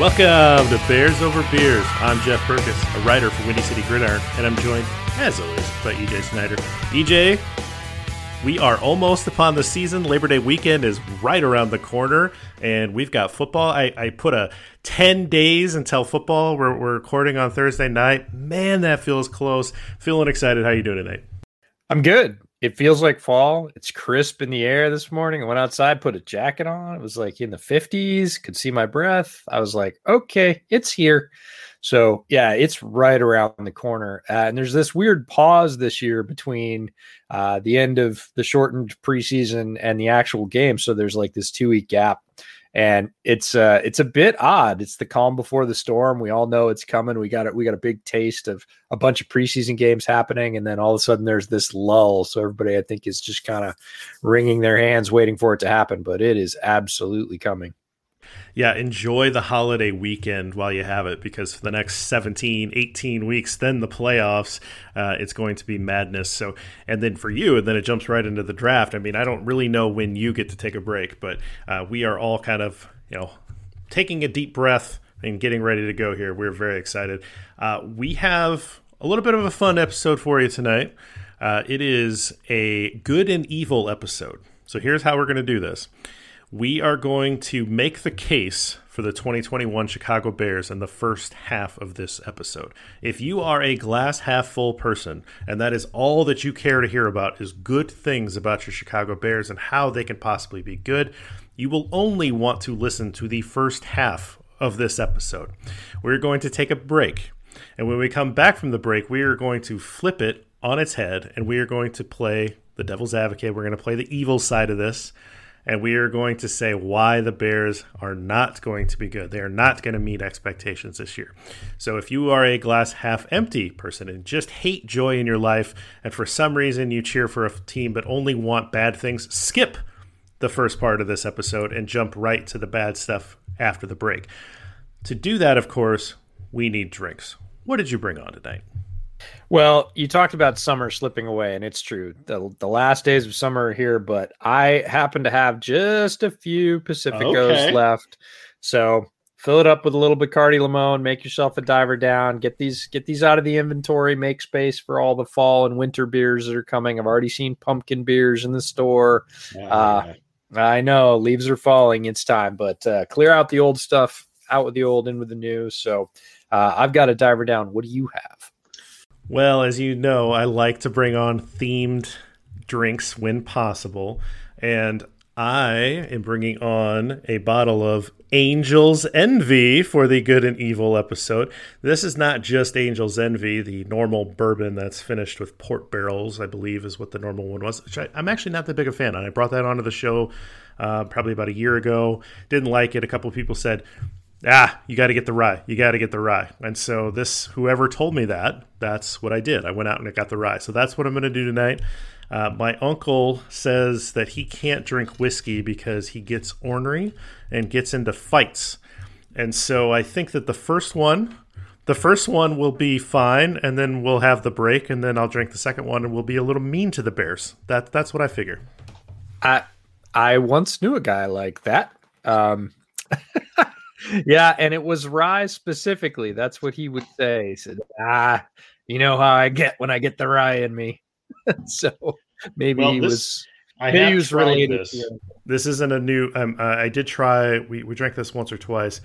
Welcome to Bears Over Beers. I'm Jeff Perkins, a writer for Windy City Gridiron, and I'm joined, as always, by EJ Snyder. EJ, we are almost upon the season. Labor Day weekend is right around the corner, and we've got football. I, I put a 10 days until football. We're, we're recording on Thursday night. Man, that feels close. Feeling excited. How you doing tonight? I'm good. It feels like fall. It's crisp in the air this morning. I went outside, put a jacket on. It was like in the 50s, could see my breath. I was like, okay, it's here. So, yeah, it's right around the corner. Uh, and there's this weird pause this year between uh, the end of the shortened preseason and the actual game. So, there's like this two week gap and it's uh it's a bit odd. It's the calm before the storm. We all know it's coming. We got it. We got a big taste of a bunch of preseason games happening, and then all of a sudden there's this lull. So everybody, I think, is just kind of wringing their hands, waiting for it to happen. But it is absolutely coming yeah, enjoy the holiday weekend while you have it because for the next 17, 18 weeks, then the playoffs, uh, it's going to be madness. So, and then for you, and then it jumps right into the draft. I mean, I don't really know when you get to take a break, but uh, we are all kind of, you know, taking a deep breath and getting ready to go here. We're very excited. Uh, we have a little bit of a fun episode for you tonight. Uh, it is a good and evil episode. So here's how we're going to do this we are going to make the case for the 2021 Chicago Bears in the first half of this episode. If you are a glass half full person and that is all that you care to hear about is good things about your Chicago Bears and how they can possibly be good, you will only want to listen to the first half of this episode. We're going to take a break. And when we come back from the break, we are going to flip it on its head and we are going to play the devil's advocate. We're going to play the evil side of this and we are going to say why the Bears are not going to be good. They are not going to meet expectations this year. So if you are a glass half empty person and just hate joy in your life, and for some reason you cheer for a team but only want bad things, skip the first part of this episode and jump right to the bad stuff after the break. To do that, of course, we need drinks. What did you bring on tonight? Well, you talked about summer slipping away, and it's true. The, the last days of summer are here, but I happen to have just a few Pacificos okay. left. So fill it up with a little Bacardi Limon, make yourself a diver down, get these get these out of the inventory, make space for all the fall and winter beers that are coming. I've already seen pumpkin beers in the store. Yeah, uh, I know leaves are falling. It's time, but uh, clear out the old stuff, out with the old, in with the new. So uh, I've got a diver down. What do you have? Well, as you know, I like to bring on themed drinks when possible. And I am bringing on a bottle of Angel's Envy for the Good and Evil episode. This is not just Angel's Envy, the normal bourbon that's finished with port barrels, I believe is what the normal one was. which I, am actually not that big a fan. I brought that onto the show uh, probably about a year ago. Didn't like it. A couple people said, ah, you got to get the rye. You got to get the rye. And so this, whoever told me that, that's what I did. I went out and I got the rye. So that's what I'm going to do tonight. Uh, my uncle says that he can't drink whiskey because he gets ornery and gets into fights. And so I think that the first one the first one will be fine, and then we'll have the break, and then I'll drink the second one, and we'll be a little mean to the Bears. That that's what I figure. I I once knew a guy like that. Um, yeah, and it was rye specifically. That's what he would say. He said, "Ah, you know how I get when I get the rye in me." so maybe Well, he this- was. I maybe he was related. this. This isn't a new. Um, uh, I did try. We we drank this once or twice,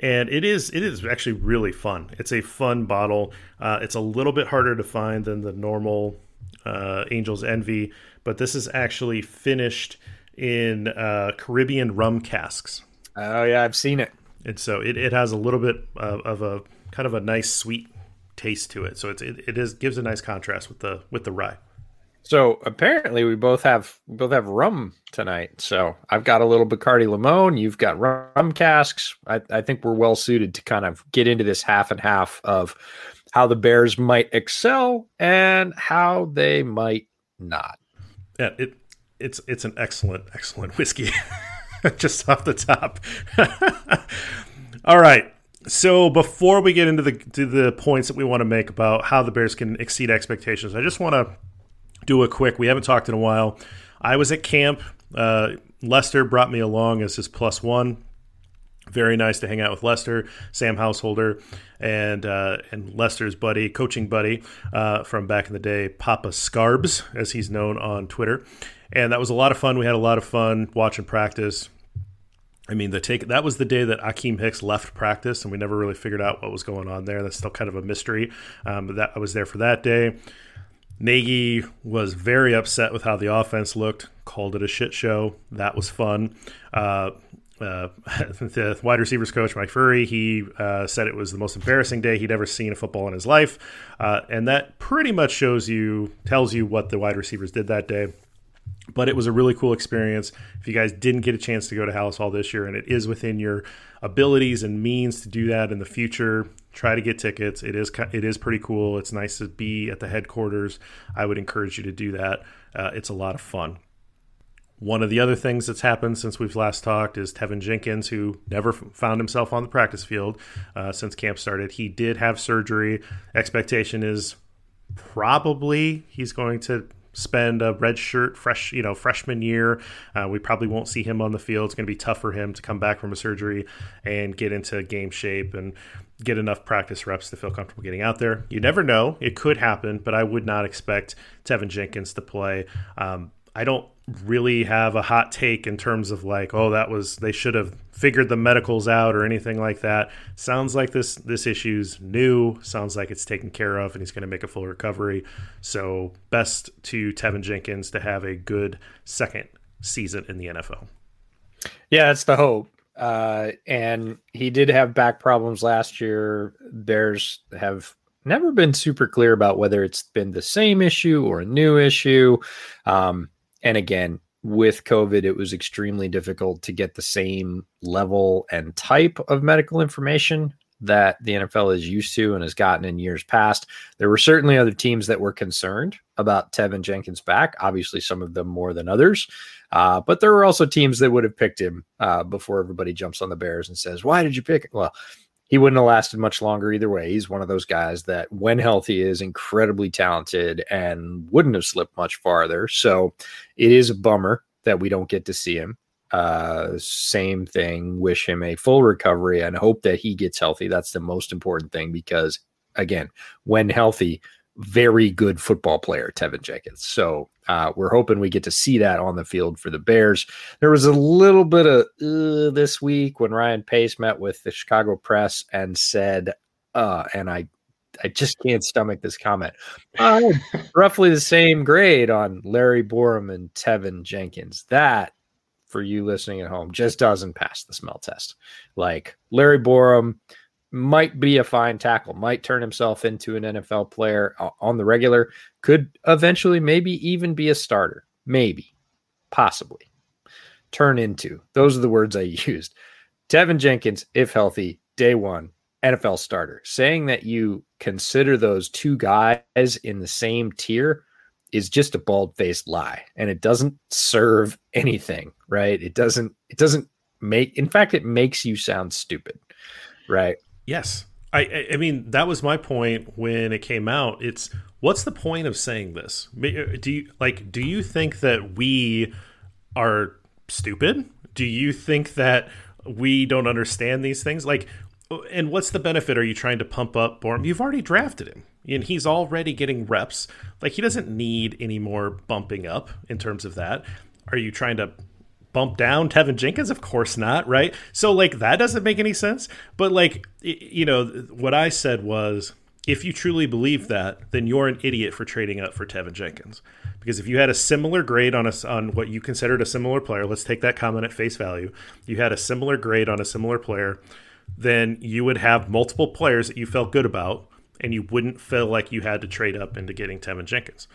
and it is it is actually really fun. It's a fun bottle. Uh, it's a little bit harder to find than the normal uh, Angel's Envy, but this is actually finished in uh, Caribbean rum casks, Oh yeah, I've seen it. And so it, it has a little bit of, of a kind of a nice sweet taste to it. So it's, it it is gives a nice contrast with the with the rye. So apparently we both have we both have rum tonight. So I've got a little Bacardi Limon. You've got rum casks. I, I think we're well suited to kind of get into this half and half of how the Bears might excel and how they might not. Yeah, it it's it's an excellent excellent whiskey. Just off the top. All right. So before we get into the to the points that we want to make about how the Bears can exceed expectations, I just want to do a quick. We haven't talked in a while. I was at camp. Uh, Lester brought me along as his plus one. Very nice to hang out with Lester, Sam Householder, and uh, and Lester's buddy, coaching buddy uh, from back in the day, Papa Scarbs, as he's known on Twitter. And that was a lot of fun. We had a lot of fun watching practice. I mean, the take that was the day that Akiem Hicks left practice, and we never really figured out what was going on there. That's still kind of a mystery. Um, but that I was there for that day. Nagy was very upset with how the offense looked, called it a shit show. That was fun. Uh, uh, the wide receivers coach, Mike Furrey, he uh, said it was the most embarrassing day he'd ever seen a football in his life. Uh, and that pretty much shows you, tells you what the wide receivers did that day but it was a really cool experience. If you guys didn't get a chance to go to Halas Hall this year, and it is within your abilities and means to do that in the future, try to get tickets. It is it is pretty cool. It's nice to be at the headquarters. I would encourage you to do that. Uh, it's a lot of fun. One of the other things that's happened since we've last talked is Teven Jenkins, who never found himself on the practice field uh, since camp started. He did have surgery. Expectation is probably he's going to spend a red shirt fresh you know freshman year. Uh, we probably won't see him on the field. It's going to be tough for him to come back from a surgery and get into game shape and get enough practice reps to feel comfortable getting out there. You never know. It could happen but i would not expect teven jenkins to play. Um, i don't really have a hot take in terms of like oh that was they should have figured the medicals out or anything like that sounds like this this issue's new sounds like it's taken care of and he's going to make a full recovery so best to Teven Jenkins to have a good second season in the NFL Yeah, that's the hope. Uh, and he did have back problems last year. Bears have never been super clear about whether it's been the same issue or a new issue. Um, and again, with COVID, it was extremely difficult to get the same level and type of medical information that the NFL is used to and has gotten in years past. There were certainly other teams that were concerned about Teven Jenkins back, obviously, some of them more than others. Uh, but there were also teams that would have picked him uh, before everybody jumps on the Bears and says, Why did you pick? Well, he wouldn't have lasted much longer either way. He's one of those guys that, when healthy, is incredibly talented and wouldn't have slipped much farther. So it is a bummer that we don't get to see him. Uh, same thing. Wish him a full recovery and hope that he gets healthy. That's the most important thing because, again, when healthy, very good football player, Teven Jenkins. So uh, we're hoping we get to see that on the field for the Bears. There was a little bit of uh, this week when Ryan Pace met with the Chicago press and said, uh, and I, I just can't stomach this comment. Had roughly the same grade on Larry Borom and Teven Jenkins. That, for you listening at home, just doesn't pass the smell test. Like Larry Borom might be a fine tackle, might turn himself into an NFL player on the regular, could eventually maybe even be a starter, maybe, possibly turn into. Those are the words I used. Teven Jenkins, if healthy, day one, NFL starter. Saying that you consider those two guys in the same tier is just a bald-faced lie and it doesn't serve anything, right? It doesn't it doesn't make in fact it makes you sound stupid. Right? Yes I, I mean, that was my point when it came out. It's what's the point of saying this? Uh, do you like? Do you think that we are stupid? Do you think that we don't understand these things? Like, uh, and what's the benefit? Are you trying to pump up Borom? You've already drafted him, and he's already getting reps. Like, he doesn't need any more bumping up in terms of that. Are you trying to bump down Teven Jenkins? Of course not, right? So like that doesn't make any sense. But like you know, what I said was if you truly believe that, then you're an idiot for trading up for Teven Jenkins. Because if you had a similar grade on a, on what you considered a similar player, let's take that comment at face value. You had a similar grade on a similar player, then you would have multiple players that you felt good about, and you wouldn't feel like you had to trade up into getting Teven Jenkins.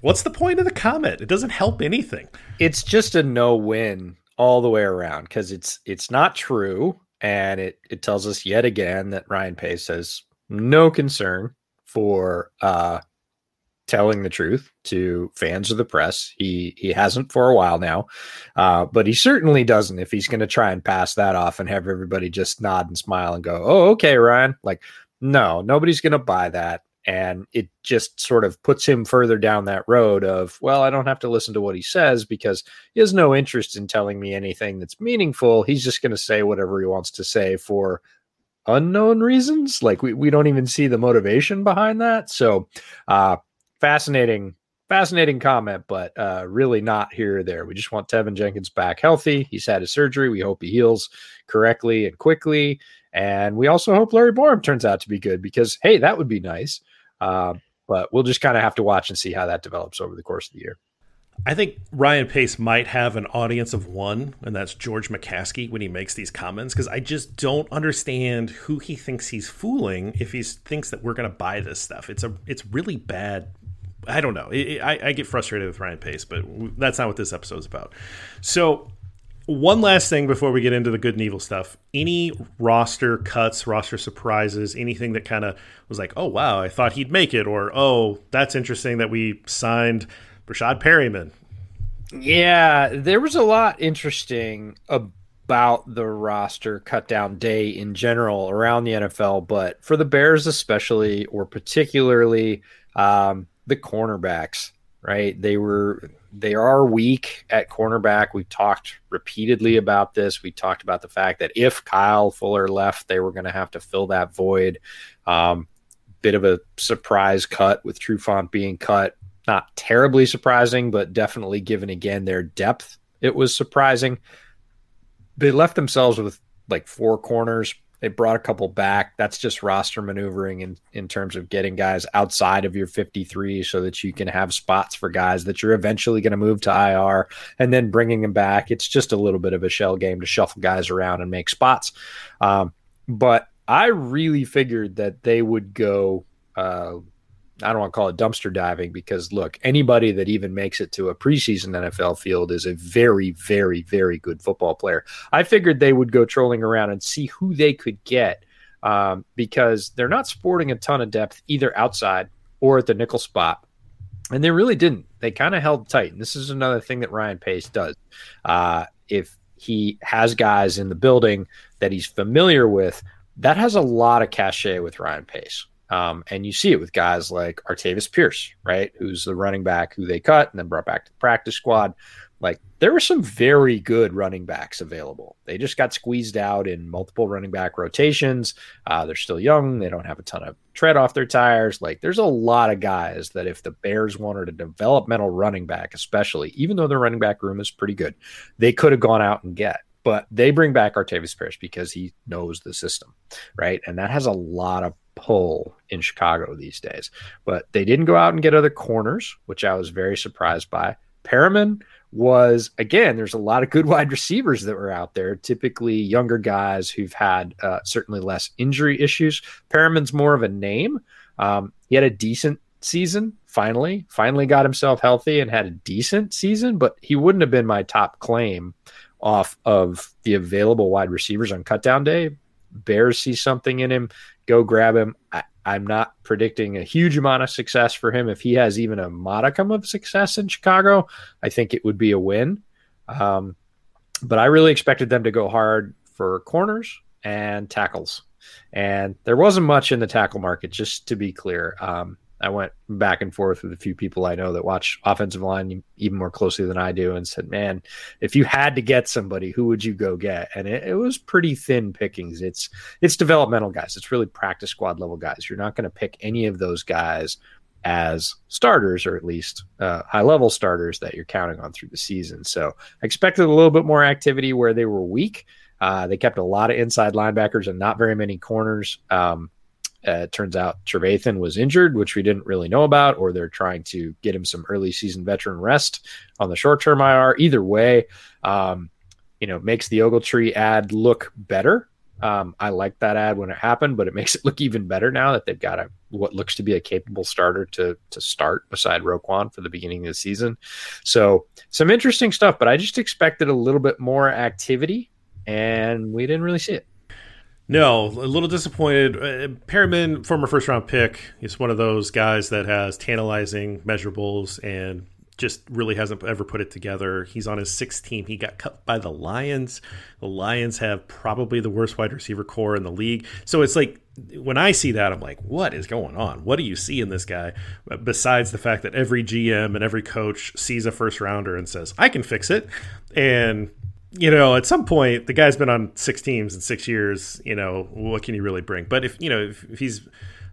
What's the point of the comment? It doesn't help anything. It's just a no-win all the way around because it's it's not true, and it it tells us yet again that Ryan Pace has no concern for uh, telling the truth to fans of the press. He he hasn't for a while now, uh, but he certainly doesn't if he's going to try and pass that off and have everybody just nod and smile and go, "Oh, okay, Ryan." Like, no, nobody's going to buy that and it just sort of puts him further down that road of well i don't have to listen to what he says because he has no interest in telling me anything that's meaningful. He's just going to say whatever he wants to say for unknown reasons. Like we, we don't even see the motivation behind that. So uh fascinating fascinating comment but uh really not here or there. We just want teven jenkins back healthy. He's had his surgery. We hope he heals correctly and quickly. And we also hope Larry Borom turns out to be good because, hey, that would be nice. Uh, but we'll just kind of have to watch and see how that develops over the course of the year. I think Ryan Pace might have an audience of one, and that's George McCaskey when he makes these comments, because I just don't understand who he thinks he's fooling if he thinks that we're going to buy this stuff. It's a it's really bad. I don't know. I, I, get frustrated with Ryan Pace, but that's not what this episode is about. So one last thing before we get into the good and evil stuff. Any roster cuts, roster surprises, anything that kind of was like, oh, wow, I thought he'd make it, or oh, that's interesting that we signed Breshad Perriman. Yeah, there was a lot interesting about the roster cut down day in general around the NFL, but for the Bears especially, or particularly um, the cornerbacks, right? They were they are weak at cornerback. We've talked repeatedly about this. We talked about the fact that if Kyle Fuller left, they were going to have to fill that void. Um, bit of a surprise cut with Trufant being cut. Not terribly surprising, but definitely given again their depth, it was surprising. They left themselves with like four corners, they brought a couple back. That's just roster maneuvering in, in terms of getting guys outside of your 53 so that you can have spots for guys that you're eventually going to move to IR and then bringing them back. It's just a little bit of a shell game to shuffle guys around and make spots. Um, but I really figured that they would go uh, I don't want to call it dumpster diving because look, anybody that even makes it to a preseason NFL field is a very, very, very good football player. I figured they would go trolling around and see who they could get um, because they're not sporting a ton of depth either outside or at the nickel spot. And they really didn't. They kind of held tight. And this is another thing that Ryan Pace does. Uh, if he has guys in the building that he's familiar with, that has a lot of cachet with Ryan Pace. Um, and you see it with guys like Artavis Pierce, right? Who's the running back who they cut and then brought back to the practice squad. Like there were some very good running backs available. They just got squeezed out in multiple running back rotations. Uh, they're still young. They don't have a ton of tread off their tires. Like there's a lot of guys that if the Bears wanted a developmental running back, especially, even though their running back room is pretty good, they could have gone out and get. But they bring back Artavis Pierce because he knows the system, right? And that has a lot of pull in Chicago these days. But they didn't go out and get other corners, which I was very surprised by. Perriman was again. There's a lot of good wide receivers that were out there. Typically, younger guys who've had uh, certainly less injury issues. Perriman's more of a name. Um, he had a decent season. Finally, finally got himself healthy and had a decent season. But he wouldn't have been my top claim off of the available wide receivers on cutdown day. Bears see something in him go grab him. I, I'm not predicting a huge amount of success for him. If he has even a modicum of success in Chicago, I think it would be a win. Um, but I really expected them to go hard for corners and tackles And there wasn't much in the tackle market, just to be clear. Um, I went back and forth with a few people I know that watch offensive line even more closely than I do and said, man, if you had to get somebody, who would you go get? And it, it was pretty thin pickings. It's it's developmental guys. It's really practice squad level guys. You're not going to pick any of those guys as starters or at least uh, high level starters that you're counting on through the season. So I expected a little bit more activity where they were weak. Uh, they kept a lot of inside linebackers and not very many corners. Um, uh, it turns out Trevathan was injured, which we didn't really know about, or they're trying to get him some early season veteran rest on the short term IR. Either way, um, you know, makes the Ogletree ad look better. Um, I liked that ad when it happened, but it makes it look even better now that they've got a what looks to be a capable starter to to start beside Roquan for the beginning of the season. So some interesting stuff, but I just expected a little bit more activity, and we didn't really see it. No, a little disappointed. Uh, Perriman, former first round pick, is one of those guys that has tantalizing measurables and just really hasn't ever put it together. He's on his sixth team. He got cut by the Lions. The Lions have probably the worst wide receiver corps in the league. So it's like when I see that, I'm like, what is going on? What do you see in this guy? Besides the fact that every GM and every coach sees a first rounder and says, I can fix it. And you know, at some point, the guy's been on six teams in six years. You know, what can he really bring? But if you know, if, if he's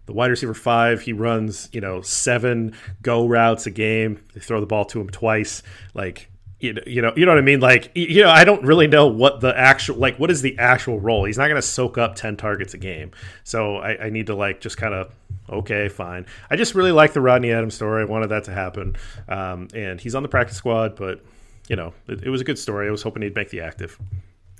the wide receiver five, he runs you know seven go routes a game. They throw the ball to him twice. Like you know, you know, you know what I mean. Like you know, I don't really know what the actual like what is the actual role. He's not going to soak up ten targets a game. So I, I need to like just kind of okay, fine. I just really like the Rodney Adams story. I wanted that to happen, um, and he's on the practice squad, but you know, it, it was a good story. I was hoping he'd make the active.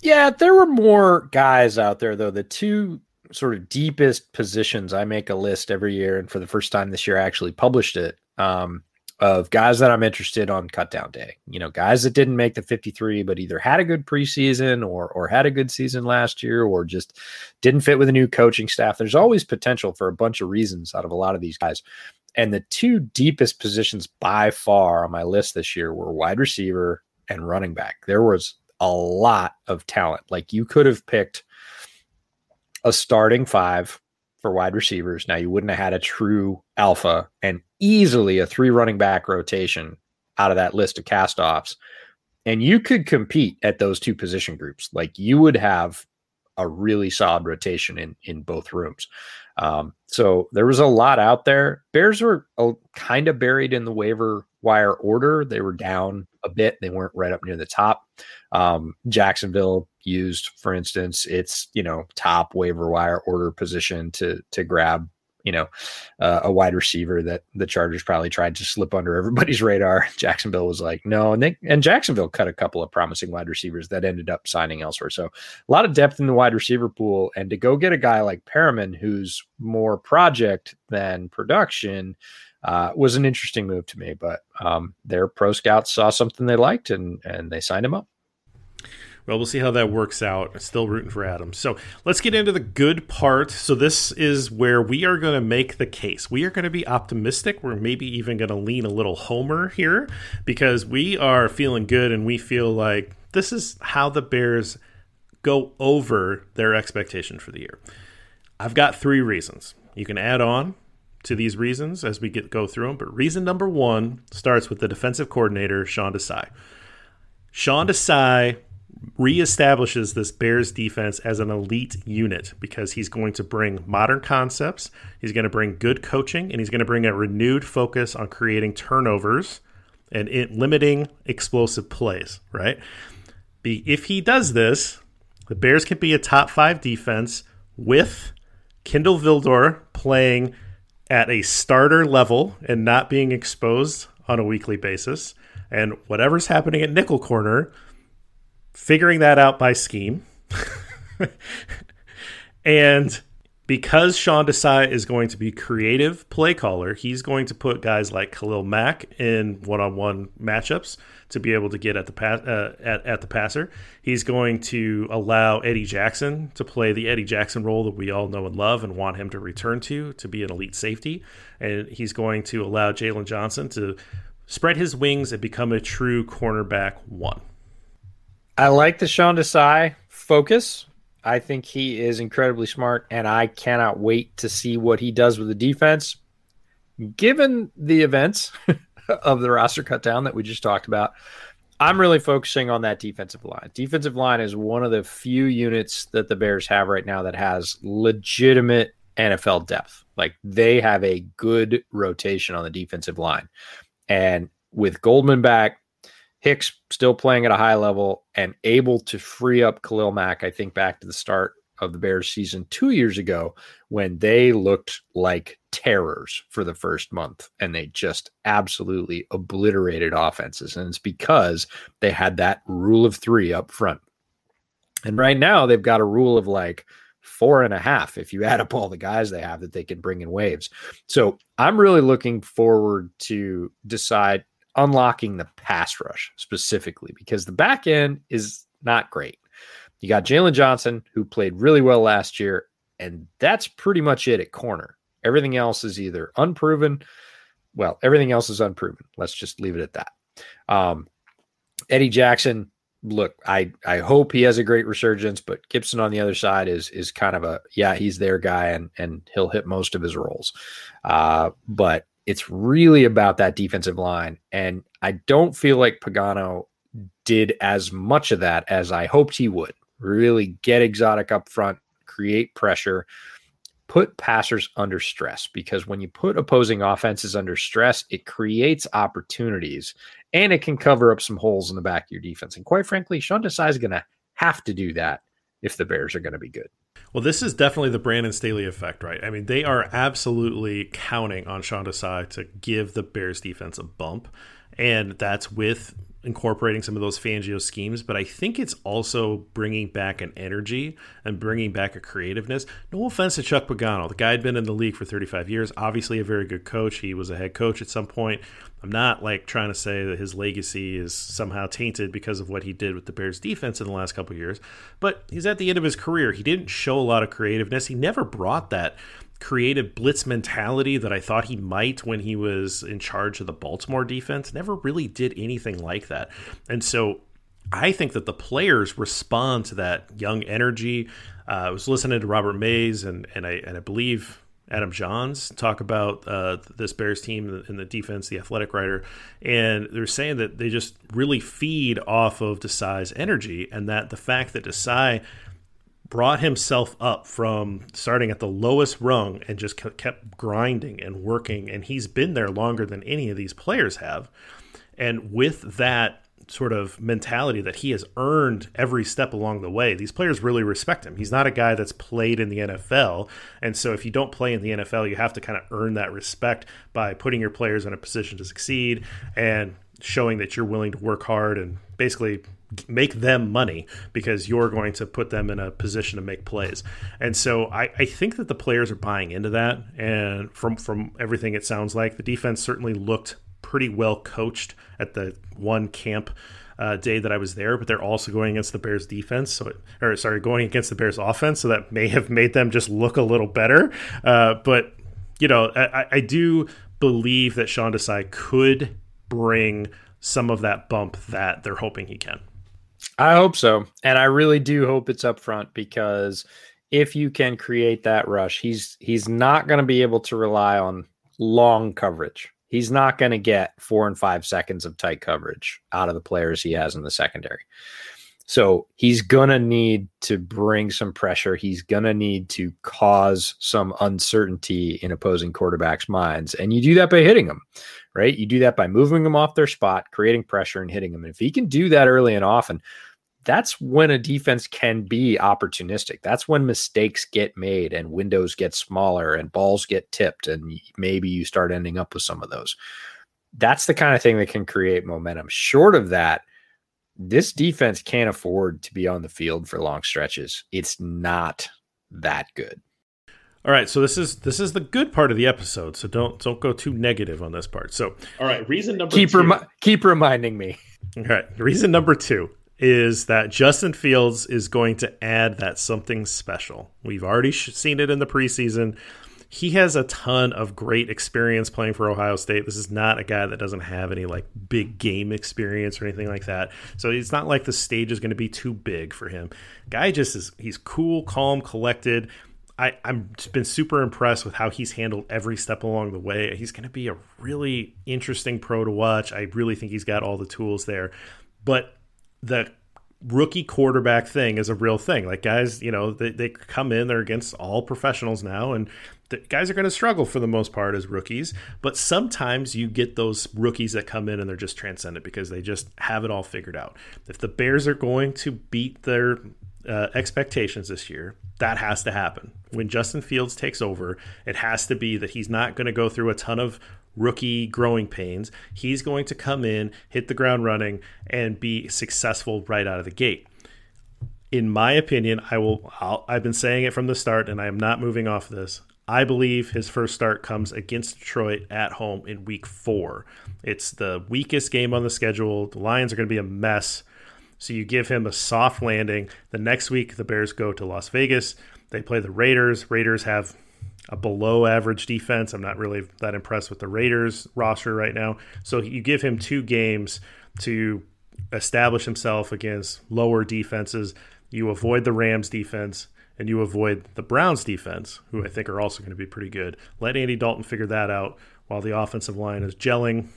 Yeah, there were more guys out there though. The two sort of deepest positions, I make a list every year, and for the first time this year, I actually published it. Um, of guys that I'm interested on cut down day. You know, guys that didn't make the 53, but either had a good preseason or or had a good season last year or just didn't fit with a new coaching staff. There's always potential for a bunch of reasons out of a lot of these guys. And the two deepest positions by far on my list this year were wide receiver and running back. There was a lot of talent. Like you could have picked a starting five for wide receivers. Now you wouldn't have had a true alpha and easily a three running back rotation out of that list of castoffs. And you could compete at those two position groups. Like you would have a really solid rotation in in both rooms. Um, so there was a lot out there. Bears were uh, kind of buried in the waiver wire order. They were down a bit. They weren't right up near the top. Um, Jacksonville used, for instance, its you know top waiver wire order position to to grab you know, uh, a wide receiver that the Chargers probably tried to slip under everybody's radar. Jacksonville was like, no, and they and Jacksonville cut a couple of promising wide receivers that ended up signing elsewhere. So a lot of depth in the wide receiver pool, and to go get a guy like Perriman, who's more project than production. Uh, was an interesting move to me, but um, their pro scouts saw something they liked and and they signed him up. Well, we'll see how that works out. Still rooting for Adams. So let's get into the good part. So this is where we are going to make the case. We are going to be optimistic. We're maybe even going to lean a little homer here because we are feeling good and we feel like this is how the Bears go over their expectation for the year. I've got three reasons. You can add on to these reasons as we get go through them, but reason number one starts with the defensive coordinator Sean Desai. Sean Desai reestablishes this Bears defense as an elite unit because he's going to bring modern concepts, he's going to bring good coaching, and he's going to bring a renewed focus on creating turnovers and limiting explosive plays, right? If he does this, the Bears can be a top five defense with Kindle Vildor playing at a starter level and not being exposed on a weekly basis. And whatever's happening at nickel corner, figuring that out by scheme. and because Sean Desai is going to be creative play caller, he's going to put guys like Khalil Mack in one-on-one matchups to be able to get at the pass, uh, at, at the passer. He's going to allow Eddie Jackson to play the Eddie Jackson role that we all know and love and want him to return to to be an elite safety, and he's going to allow Jaylon Johnson to spread his wings and become a true cornerback one. I like the Sean Desai focus. I think he is incredibly smart, and I cannot wait to see what he does with the defense. Given the events of the roster cutdown that we just talked about, I'm really focusing on that defensive line. Defensive line is one of the few units that the Bears have right now that has legitimate NFL depth. Like they have a good rotation on the defensive line. And with Goldman back, Hicks still playing at a high level and able to free up Khalil Mack, I think back to the start of the Bears season two years ago when they looked like terrors for the first month and they just absolutely obliterated offenses. And it's because they had that rule of three up front. And right now they've got a rule of like four and a half if you add up all the guys they have that they can bring in waves. So I'm really looking forward to Desai unlocking the pass rush specifically because the back end is not great. You got Jaylon Johnson, who played really well last year, and that's pretty much it at corner. Everything else is either unproven. Well, everything else is unproven. Let's just leave it at that. Um, Eddie Jackson, look, I I hope he has a great resurgence, but Gipson on the other side is is kind of a yeah, he's their guy and and he'll hit most of his roles. Uh, but it's really about that defensive line, and I don't feel like Pagano did as much of that as I hoped he would really get exotic up front, create pressure, put passers under stress because when you put opposing offenses under stress, it creates opportunities and it can cover up some holes in the back of your defense. And quite frankly, Sean Desai is going to have to do that if the Bears are going to be good. Well, this is definitely the Brandon Staley effect, right? I mean, they are absolutely counting on Sean Desai to give the Bears defense a bump. And that's with incorporating some of those Fangio schemes, but I think it's also bringing back an energy and bringing back a creativeness. No offense to Chuck Pagano. The guy had been in the league for 35 years, obviously a very good coach. He was a head coach at some point. I'm not like trying to say that his legacy is somehow tainted because of what he did with the Bears defense in the last couple years, but he's at the end of his career. He didn't show a lot of creativeness. He never brought that creative blitz mentality that I thought he might when he was in charge of the Baltimore defense. Never really did anything like that. And so I think that the players respond to that young energy. Uh, I was listening to Robert Mays and and I and I believe Adam Jahns talk about uh, this Bears team in the defense, the athletic writer, and they're saying that they just really feed off of Desai's energy, and that the fact that Desai brought himself up from starting at the lowest rung and just kept grinding and working. And he's been there longer than any of these players have. And with that sort of mentality that he has earned every step along the way, these players really respect him. He's not a guy that's played in the NFL. And so if you don't play in the NFL, you have to kind of earn that respect by putting your players in a position to succeed and showing that you're willing to work hard and basically make them money because you're going to put them in a position to make plays. And so I, I, think that the players are buying into that. And from from everything it sounds like, the defense certainly looked pretty well coached at the one camp uh, day that I was there. But they're also going against the Bears defense, so or sorry, going against the Bears offense, so that may have made them just look a little better. Uh, but you know, I, I do believe that Sean Desai could bring some of that bump that they're hoping he can. I hope so. And I really do hope it's up front because if you can create that rush, he's he's not going to be able to rely on long coverage. He's not going to get 4 and 5 seconds of tight coverage out of the players he has in the secondary. So he's going to need to bring some pressure. He's going to need to cause some uncertainty in opposing quarterbacks' minds. And you do that by hitting them, right? You do that by moving them off their spot, creating pressure, and hitting them. And if he can do that early and often, that's when a defense can be opportunistic. That's when mistakes get made and windows get smaller and balls get tipped, and maybe you start ending up with some of those. That's the kind of thing that can create momentum. Short of that, this defense can't afford to be on the field for long stretches. It's not that good. All right, so this is this is the good part of the episode. So don't don't go too negative on this part. So, all right, reason number keep two. Remi- keep reminding me. All right, reason number two is that Justin Fields is going to add that something special. We've already seen it in the preseason. he has a ton of great experience playing for Ohio State. This is not a guy that doesn't have any like big game experience or anything like that. So it's not like the stage is going to be too big for him. Guy just is he's cool, calm, collected. I, I'm been super impressed with how he's handled every step along the way. He's going to be a really interesting pro to watch. I really think he's got all the tools there. But the rookie quarterback thing is a real thing. Like guys, you know, they, they come in, they're against all professionals now, and the guys are going to struggle for the most part as rookies. But sometimes you get those rookies that come in and they're just transcendent because they just have it all figured out. If the Bears are going to beat their uh, expectations this year, that has to happen. When Justin Fields takes over, it has to be that he's not going to go through a ton of rookie growing pains. He's going to come in, hit the ground running, and be successful right out of the gate. In my opinion, I will. i have been saying it from the start, and I am not moving off this. I believe his first start comes against Detroit at home in Week Four. It's the weakest game on the schedule. The Lions are going to be a mess. So you give him a soft landing. The next week, the Bears go to Las Vegas. They play the Raiders. Raiders have a below average defense. I'm not really that impressed with the Raiders roster right now. So you give him two games to establish himself against lower defenses. You avoid the Rams defense and you avoid the Browns defense, who I think are also going to be pretty good. Let Andy Dalton figure that out while the offensive line is gelling.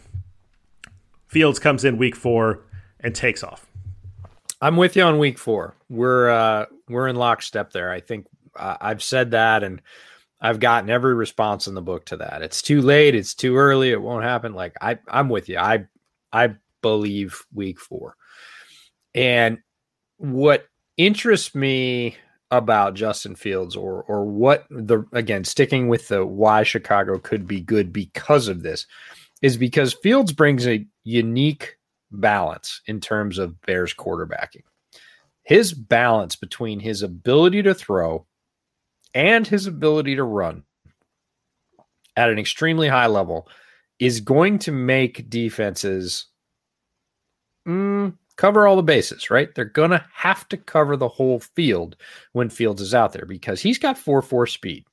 Fields comes in week four and takes off. I'm with you on week four. We're uh, we're in lockstep there. I think uh, I've said that, and I've gotten every response in the book to that. It's too late. It's too early. It won't happen. Like I, I'm with you. I, I believe week four. And what interests me about Justin Fields, or or what the again sticking with the why Chicago could be good because of this, is because Fields brings a unique balance in terms of Bears quarterbacking. His balance between his ability to throw and his ability to run at an extremely high level is going to make defenses mm, cover all the bases, right? They're going to have to cover the whole field when Fields is out there because he's got 4 4 speed.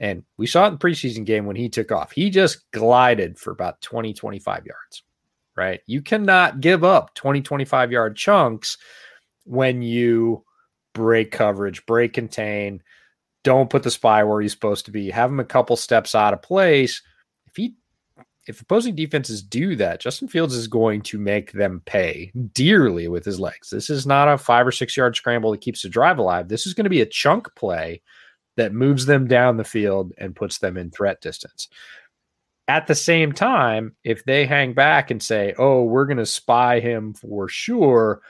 And we saw it in the preseason game when he took off. He just glided for about 20, 25 yards right? You cannot give up 20, 25 yard chunks when you break coverage, break contain, don't put the spy where he's supposed to be, have him a couple steps out of place. If he if opposing defenses do that, Justin Fields is going to make them pay dearly with his legs. This is not a five or six yard scramble that keeps the drive alive. This is going to be a chunk play that moves them down the field and puts them in threat distance. At the same time, if they hang back and say, oh, we're going to spy him for sure,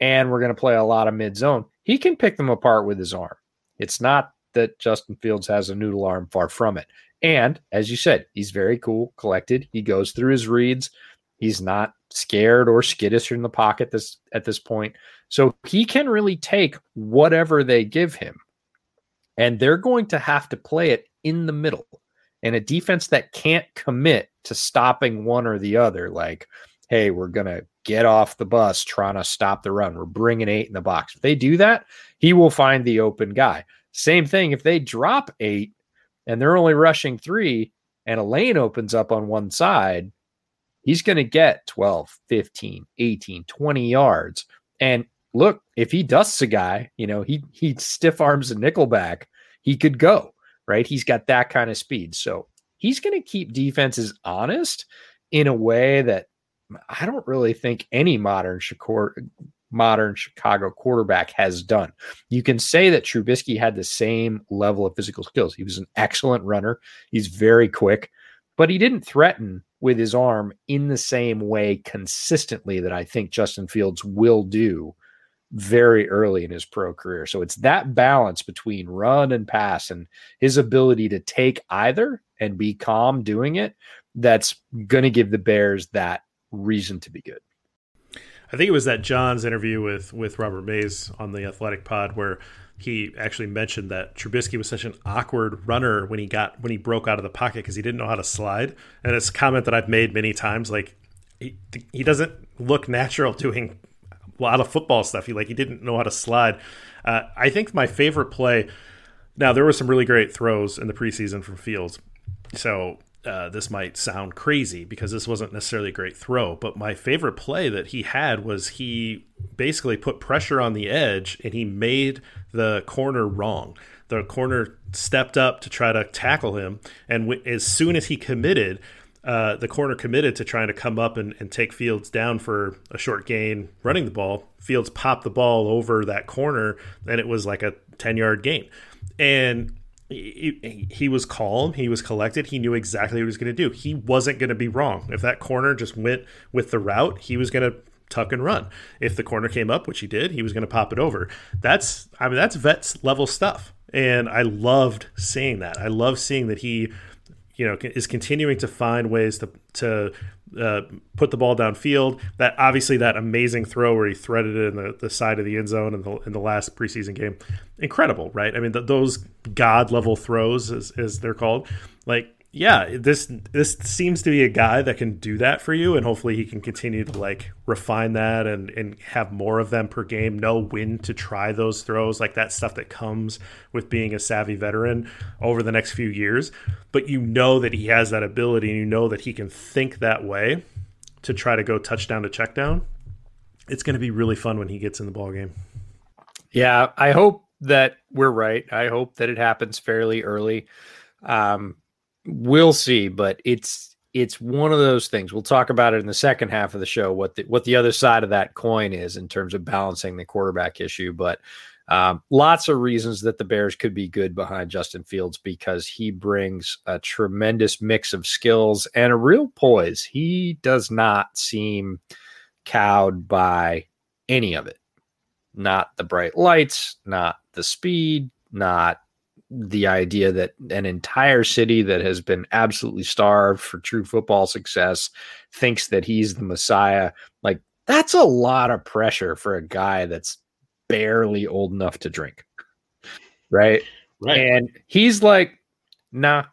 and we're going to play a lot of mid zone, he can pick them apart with his arm. It's not that Justin Fields has a noodle arm, far from it. And as you said, he's very cool, collected. He goes through his reads. He's not scared or skittish in the pocket this at this point. So he can really take whatever they give him. And they're going to have to play it in the middle and a defense that can't commit to stopping one or the other, like, hey, we're going to get off the bus trying to stop the run. We're bringing eight in the box. If they do that, he will find the open guy. Same thing if they drop eight and they're only rushing three and a lane opens up on one side, he's going to get 12, 15, 18, 20 yards. And look, if he dusts a guy, you know, he he stiff arms a nickelback, he could go right? He's got that kind of speed. So he's going to keep defenses honest in a way that I don't really think any modern Shakur, modern Chicago quarterback has done. You can say that Trubisky had the same level of physical skills. He was an excellent runner. He's very quick, but he didn't threaten with his arm in the same way consistently that I think Justin Fields will do very early in his pro career. So it's that balance between run and pass and his ability to take either and be calm doing it that's going to give the Bears that reason to be good. I think it was that Jahns' interview with with Robert Mays on the Athletic Pod where he actually mentioned that Trubisky was such an awkward runner when he got when he broke out of the pocket because he didn't know how to slide. And it's a comment that I've made many times. Like he, he doesn't look natural doing a lot of football stuff. He like he didn't know how to slide. Uh, I think my favorite play Now there were some really great throws in the preseason from Fields, so uh, this might sound crazy because this wasn't necessarily a great throw, but my favorite play that he had was he basically put pressure on the edge and he made the corner wrong. The corner stepped up to try to tackle him, and w- as soon as he committed, uh, the corner committed to trying to come up and, and take Fields down for a short gain running the ball. Fields popped the ball over that corner, and it was like a 10 yard gain. And he, he, was calm. He was collected. He knew exactly what he was going to do. He wasn't going to be wrong. If that corner just went with the route, he was going to tuck and run. If the corner came up, which he did, he was going to pop it over. That's I mean that's vets level stuff, and I loved seeing that. I love seeing that he, you know, is continuing to find ways to to uh, put the ball downfield. That obviously that amazing throw where he threaded it in the, the side of the end zone in the in the last preseason game, incredible, right? I mean, th- those god level throws, as, as they're called, like yeah, this this seems to be a guy that can do that for you, and hopefully he can continue to like refine that and and have more of them per game. Know when to try those throws, like that stuff that comes with being a savvy veteran over the next few years. But you know that he has that ability, and you know that he can think that way to try to go touchdown to check down. It's going to be really fun when he gets in the ball game. Yeah, I hope that we're right. I hope that it happens fairly early. Um, we'll see, but it's it's one of those things. We'll talk about it in the second half of the show. What the what the other side of that coin is in terms of balancing the quarterback issue, but. Um, lots of reasons that the Bears could be good behind Justin Fields because he brings a tremendous mix of skills and a real poise. He does not seem cowed by any of it. Not the bright lights, not the speed, not the idea that an entire city that has been absolutely starved for true football success thinks that he's the messiah like that's a lot of pressure for a guy that's barely old enough to drink right? Right. And he's like nah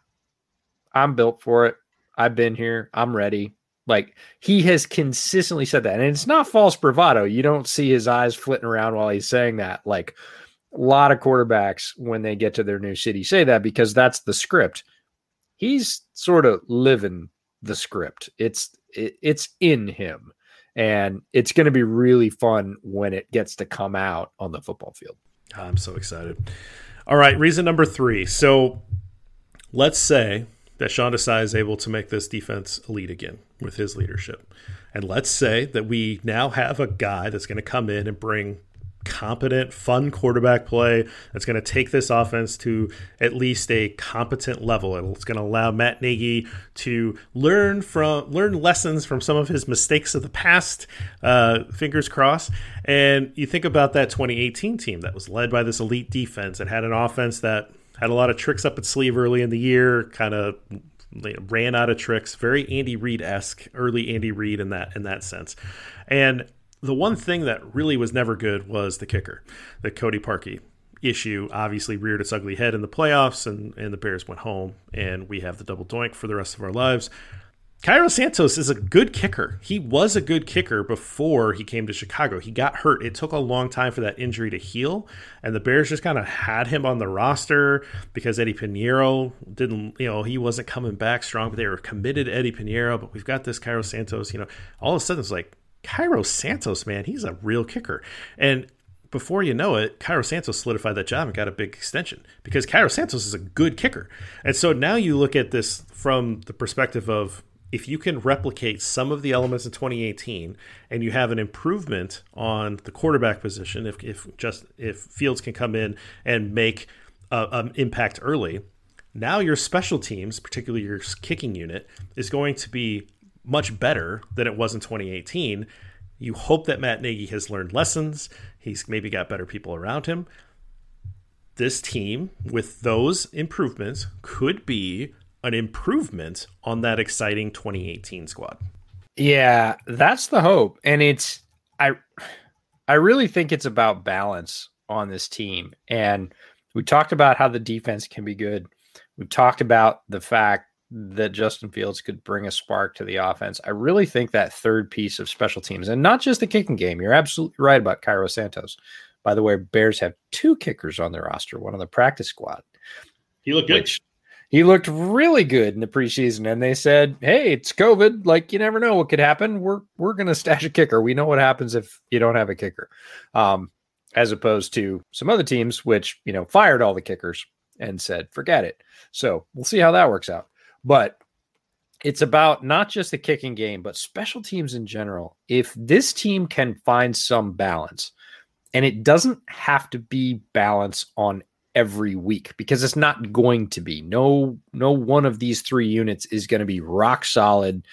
i'm built for it. I've been here. I'm ready. Like he has consistently said that and it's not false bravado. You don't see his eyes flitting around while he's saying that. Like a lot of quarterbacks, when they get to their new city, say that because that's the script. He's sort of living the script. It's it, it's in him, and it's going to be really fun when it gets to come out on the football field. I'm so excited. All right, reason number three. So let's say that Sean Desai is able to make this defense elite again with his leadership. And let's say that we now have a guy that's going to come in and bring competent, fun quarterback play that's going to take this offense to at least a competent level. It's going to allow Matt Nagy to learn from learn lessons from some of his mistakes of the past. Uh, fingers crossed. And you think about that 2018 team that was led by this elite defense and had an offense that had a lot of tricks up its sleeve early in the year, kind of ran out of tricks, very Andy Reid esque, early Andy Reid in that in that sense. And the one thing that really was never good was the kicker, the Cody Parkey issue obviously reared its ugly head in the playoffs and, and the Bears went home and we have the double doink for the rest of our lives. Cairo Santos is a good kicker. He was a good kicker before he came to Chicago. He got hurt. It took a long time for that injury to heal, and the Bears just kind of had him on the roster because Eddy Piñeiro didn't, you know, he wasn't coming back strong, but they were committed Eddy Piñeiro. But we've got this Cairo Santos, you know, all of a sudden it's like, Cairo Santos, man, he's a real kicker. And before you know it, Cairo Santos solidified that job and got a big extension because Cairo Santos is a good kicker. And so now you look at this from the perspective of if you can replicate some of the elements in 2018 and you have an improvement on the quarterback position, if, if just if Fields can come in and make an impact early, now your special teams, particularly your kicking unit, is going to be much better than it was in 2018. You hope that Matt Nagy has learned lessons. He's maybe got better people around him. This team, with those improvements, could be an improvement on that exciting 2018 squad. Yeah, that's the hope. And it's I I really think it's about balance on this team. And we talked about how the defense can be good. We've talked about the fact that Justin Fields could bring a spark to the offense. I really think that third piece of special teams, and not just the kicking game, you're absolutely right about Cairo Santos. By the way, Bears have two kickers on their roster, one on the practice squad. He looked good. He looked really good in the preseason, and they said, "Hey, it's COVID. Like you never know what could happen. We're we're gonna stash a kicker. We know what happens if you don't have a kicker." Um, as opposed to some other teams, which you know fired all the kickers and said, "Forget it." So we'll see how that works out. But it's about not just the kicking game, but special teams in general. If this team can find some balance, and it doesn't have to be balance on every week because it's not going to be. No, no one of these three units is going to be rock solid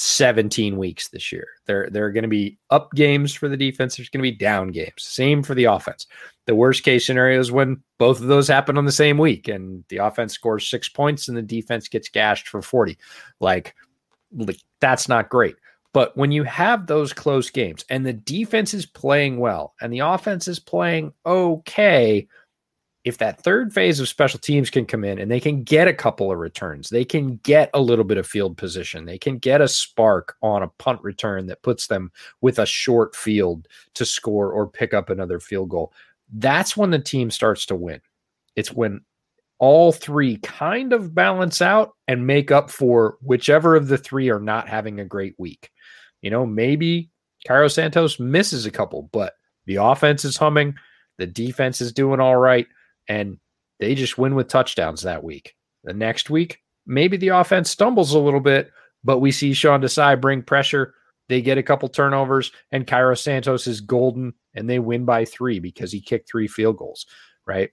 17 weeks this year. There, there are going to be up games for the defense. There's going to be down games. Same for the offense. The worst case scenario is when both of those happen on the same week and the offense scores six points and the defense gets gashed for 40. Like, like that's not great. But when you have those close games and the defense is playing well and the offense is playing okay, if that third phase of special teams can come in and they can get a couple of returns, they can get a little bit of field position, they can get a spark on a punt return that puts them with a short field to score or pick up another field goal. That's when the team starts to win. It's when all three kind of balance out and make up for whichever of the three are not having a great week. You know, maybe Cairo Santos misses a couple, but the offense is humming, the defense is doing all right and they just win with touchdowns that week. The next week, maybe the offense stumbles a little bit, but we see Sean Desai bring pressure. They get a couple turnovers, and Cairo Santos is golden, and they win by three because he kicked three field goals. Right?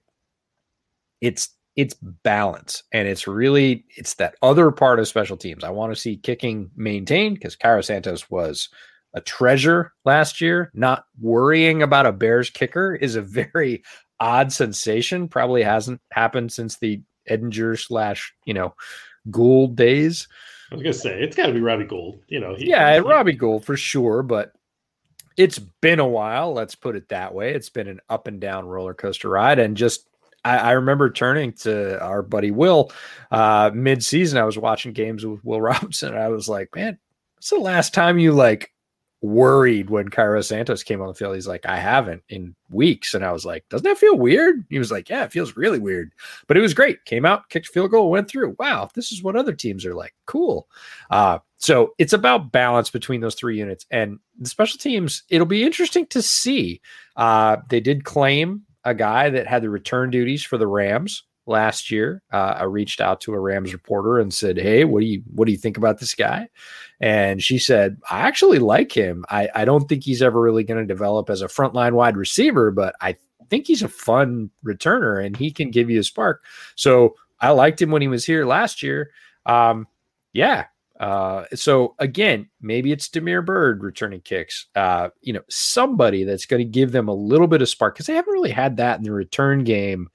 It's it's balance, and it's really it's that other part of special teams. I want to see kicking maintained because Cairo Santos was a treasure last year. Not worrying about a Bears kicker is a very odd sensation. Probably hasn't happened since the Edinger slash you know Gould days. I was gonna say it's got to be Robbie Gould. You know, he, yeah, Robbie Gould for sure. But it's been a while. Let's put it that way. It's been an up and down roller coaster ride, and just I, I remember turning to our buddy Will uh, mid season. I was watching games with Will Robinson. And I was like, man, It's the last time you like worried when Cairo Santos came on the field. He's like, I haven't in weeks. And I was like, doesn't that feel weird? He was like, yeah, it feels really weird. But it was great. Came out, kicked field goal, went through. Wow, this is what other teams are like. Cool. Uh, so it's about balance between those three units. And the special teams, it'll be interesting to see. Uh, they did claim a guy that had the return duties for the Rams last year. Uh, I reached out to a Rams reporter and said, "Hey, what do you what do you think about this guy?" And she said, "I actually like him. I, I don't think he's ever really going to develop as a frontline wide receiver, but I think he's a fun returner and he can give you a spark." So I liked him when he was here last year. Um, yeah. Uh, so again, maybe it's Damiere Byrd returning kicks. Uh, you know, somebody that's going to give them a little bit of spark because they haven't really had that in the return game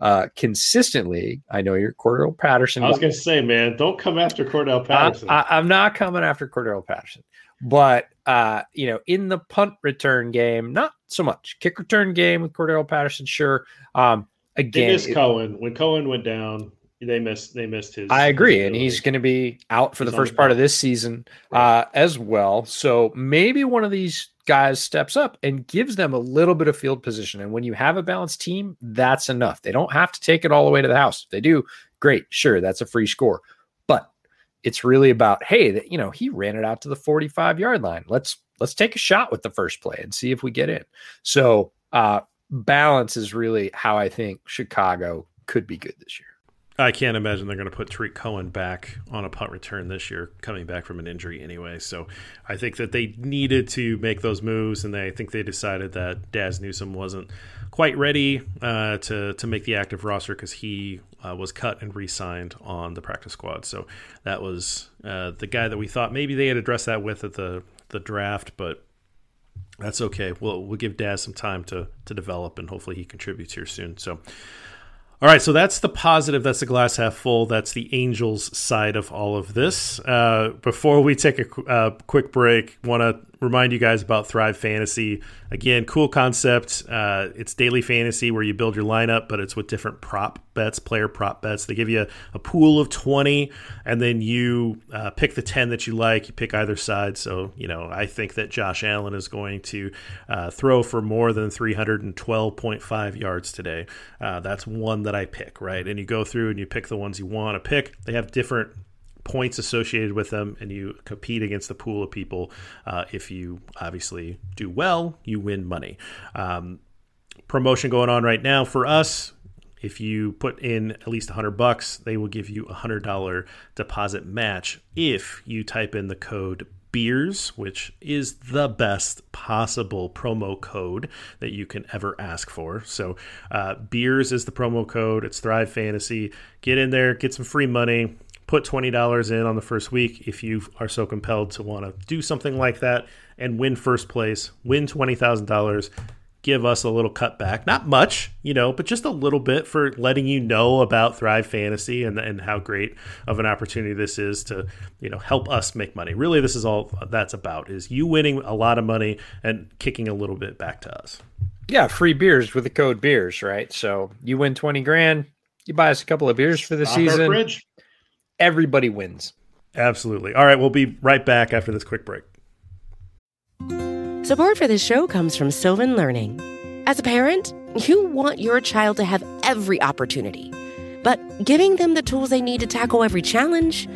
uh, consistently. I know you're Cordarrelle Patterson. I was going to say, man, don't come after Cordell Patterson. I, am not coming after Cordell Patterson, but uh, you know, in the punt return game, not so much. Kick return game with Cordarrelle Patterson, sure. Um, again, it, Cohen when Cohen went down. They missed. They missed his. I agree, his and he's going to be out for he's the first part of this season uh, as well. So maybe one of these guys steps up and gives them a little bit of field position. And when you have a balanced team, that's enough. They don't have to take it all the way to the house. If they do, great. Sure, that's a free score. But it's really about, hey, that you know, he ran it out to the 45 yard line. Let's let's take a shot with the first play and see if we get in. So uh balance is really how I think Chicago could be good this year. I can't imagine they're going to put Tarik Cohen back on a punt return this year, coming back from an injury anyway. So I think that they needed to make those moves, and they, I think they decided that Dazz Newsome wasn't quite ready uh, to to make the active roster because he uh, was cut and re-signed on the practice squad. So that was uh, the guy that we thought maybe they had addressed that with at the the draft, but that's okay. We'll we'll give Dazz some time to to develop, and hopefully he contributes here soon. So. All right, so that's the positive. That's the glass half full. That's the Angels side of all of this. Uh, before we take a uh, quick break, want to remind you guys about Thrive Fantasy. Again, cool concept. Uh, it's daily fantasy where you build your lineup, but it's with different prop bets, player prop bets. They give you a, a pool of 20, and then you uh, pick the 10 that you like. You pick either side. So, you know, I think that Josh Allen is going to uh, throw for more than 312.5 yards today. Uh, that's one that I pick, right? And you go through and you pick the ones you want to pick. They have different points associated with them, and you compete against the pool of people. Uh, if you obviously do well, you win money. Um, promotion going on right now for us. If you put in at least 100 bucks, they will give you a $100 deposit match if you type in the code beers, which is the best possible promo code that you can ever ask for. So, uh, beers is the promo code. It's Thrive Fantasy. Get in there, get some free money put $20 in on the first week if you are so compelled to want to do something like that and win first place, win $20,000, give us a little cutback. Not much, you know, but just a little bit for letting you know about Thrive Fantasy and, and how great of an opportunity this is to, you know, help us make money. Really, this is all that's about is you winning a lot of money and kicking a little bit back to us. Yeah, free beers with the code beers, right? So you win 20 grand, you buy us a couple of beers for the season everybody wins. Absolutely. All right, we'll be right back after this quick break. Support for this show comes from Sylvan Learning. As a parent, you want your child to have every opportunity, but giving them the tools they need to tackle every challenge,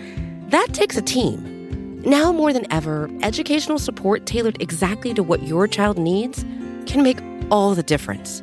that takes a team. Now more than ever, educational support tailored exactly to what your child needs can make all the difference.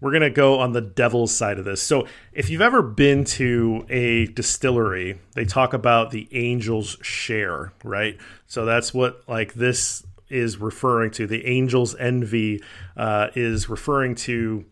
we're going to go on the devil's side of this. So, if you've ever been to a distillery, they talk about the angel's share, right? So, that's what like this is referring to. The angel's envy uh, is referring to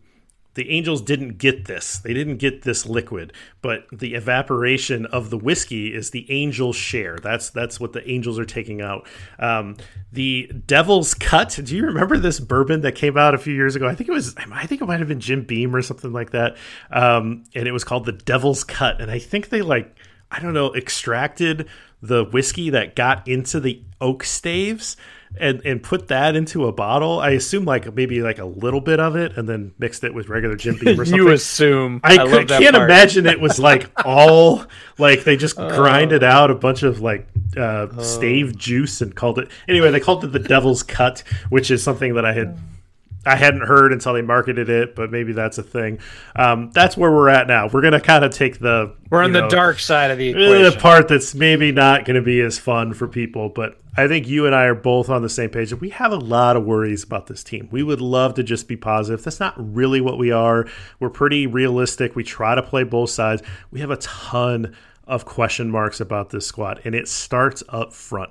the Angels didn't get this. They didn't get this liquid, but the evaporation of the whiskey is the Angels' share. That's that's what the Angels are taking out. Um, the Devil's Cut. Do you remember this bourbon that came out a few years ago? I think it was. I think it might have been Jim Beam or something like that. Um, and it was called the Devil's Cut. And I think they like I don't know extracted the whiskey that got into the oak staves and and put that into a bottle. I assume like maybe like a little bit of it, and then mixed it with regular Jim Beam or something. you assume. I, I can't imagine it was like all like they just uh, grinded out a bunch of like uh, uh, stave juice and called it. Anyway, they called it the Devil's Cut, which is something that I had I hadn't heard until they marketed it, but maybe that's a thing. Um, that's where we're at now. We're going to kind of take the we're on know, the dark side of the equation. the part that's maybe not going to be as fun for people. But I think you and I are both on the same page. We have a lot of worries about this team. We would love to just be positive. That's not really what we are. We're pretty realistic. We try to play both sides. We have a ton of question marks about this squad, and it starts up front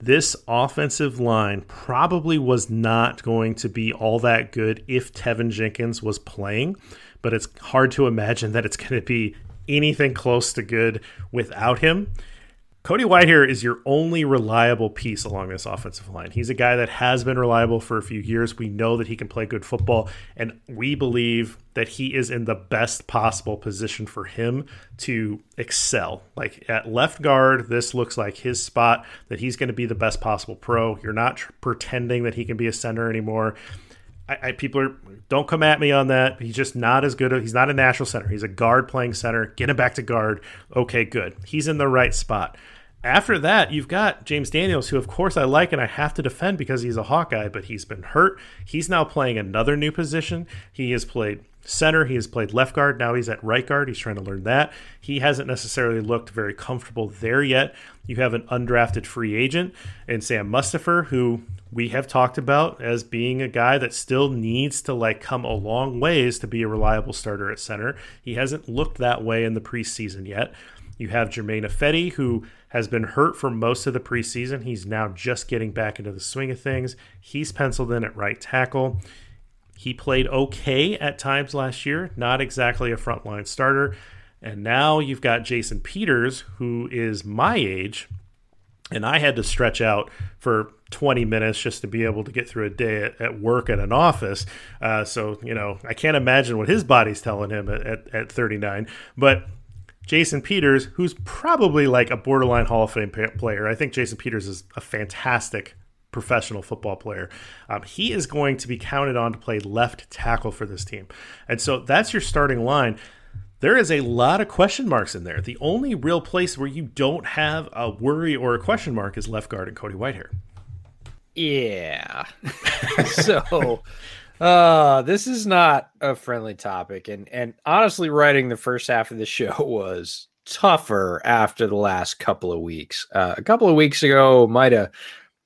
this offensive line probably was not going to be all that good if Teven Jenkins was playing, but it's hard to imagine that it's going to be anything close to good without him. Cody Whitehair is your only reliable piece along this offensive line. He's a guy that has been reliable for a few years. We know that he can play good football, and we believe that he is in the best possible position for him to excel. Like at left guard, this looks like his spot that he's going to be the best possible pro. You're not tr- pretending that he can be a center anymore. I, I, people are don't come at me on that. He's just not as good. He's not a natural center. He's a guard playing center. Get him back to guard. Okay, good. He's in the right spot. After that, you've got James Daniels, who, of course, I like and I have to defend because he's a Hawkeye, but he's been hurt. He's now playing another new position. He has played center, he has played left guard. Now he's at right guard. He's trying to learn that. He hasn't necessarily looked very comfortable there yet. You have an undrafted free agent in Sam Mustipher, who we have talked about as being a guy that still needs to like come a long ways to be a reliable starter at center. He hasn't looked that way in the preseason yet. You have Germain Ifedi, who has been hurt for most of the preseason. He's now just getting back into the swing of things. He's penciled in at right tackle. He played okay at times last year, not exactly a frontline starter. And now you've got Jason Peters, who is my age, and I had to stretch out for 20 minutes just to be able to get through a day at, at work at an office. Uh, so, you know, I can't imagine what his body's telling him at, at, at 39. But Jason Peters, who's probably like a borderline Hall of Fame player. I think Jason Peters is a fantastic professional football player. Um, he is going to be counted on to play left tackle for this team. And so that's your starting line. There is a lot of question marks in there. The only real place where you don't have a worry or a question mark is left guard and Cody Whitehair. Yeah. so uh, this is not a friendly topic, and and honestly, writing the first half of the show was tougher after the last couple of weeks. Uh, a couple of weeks ago, might have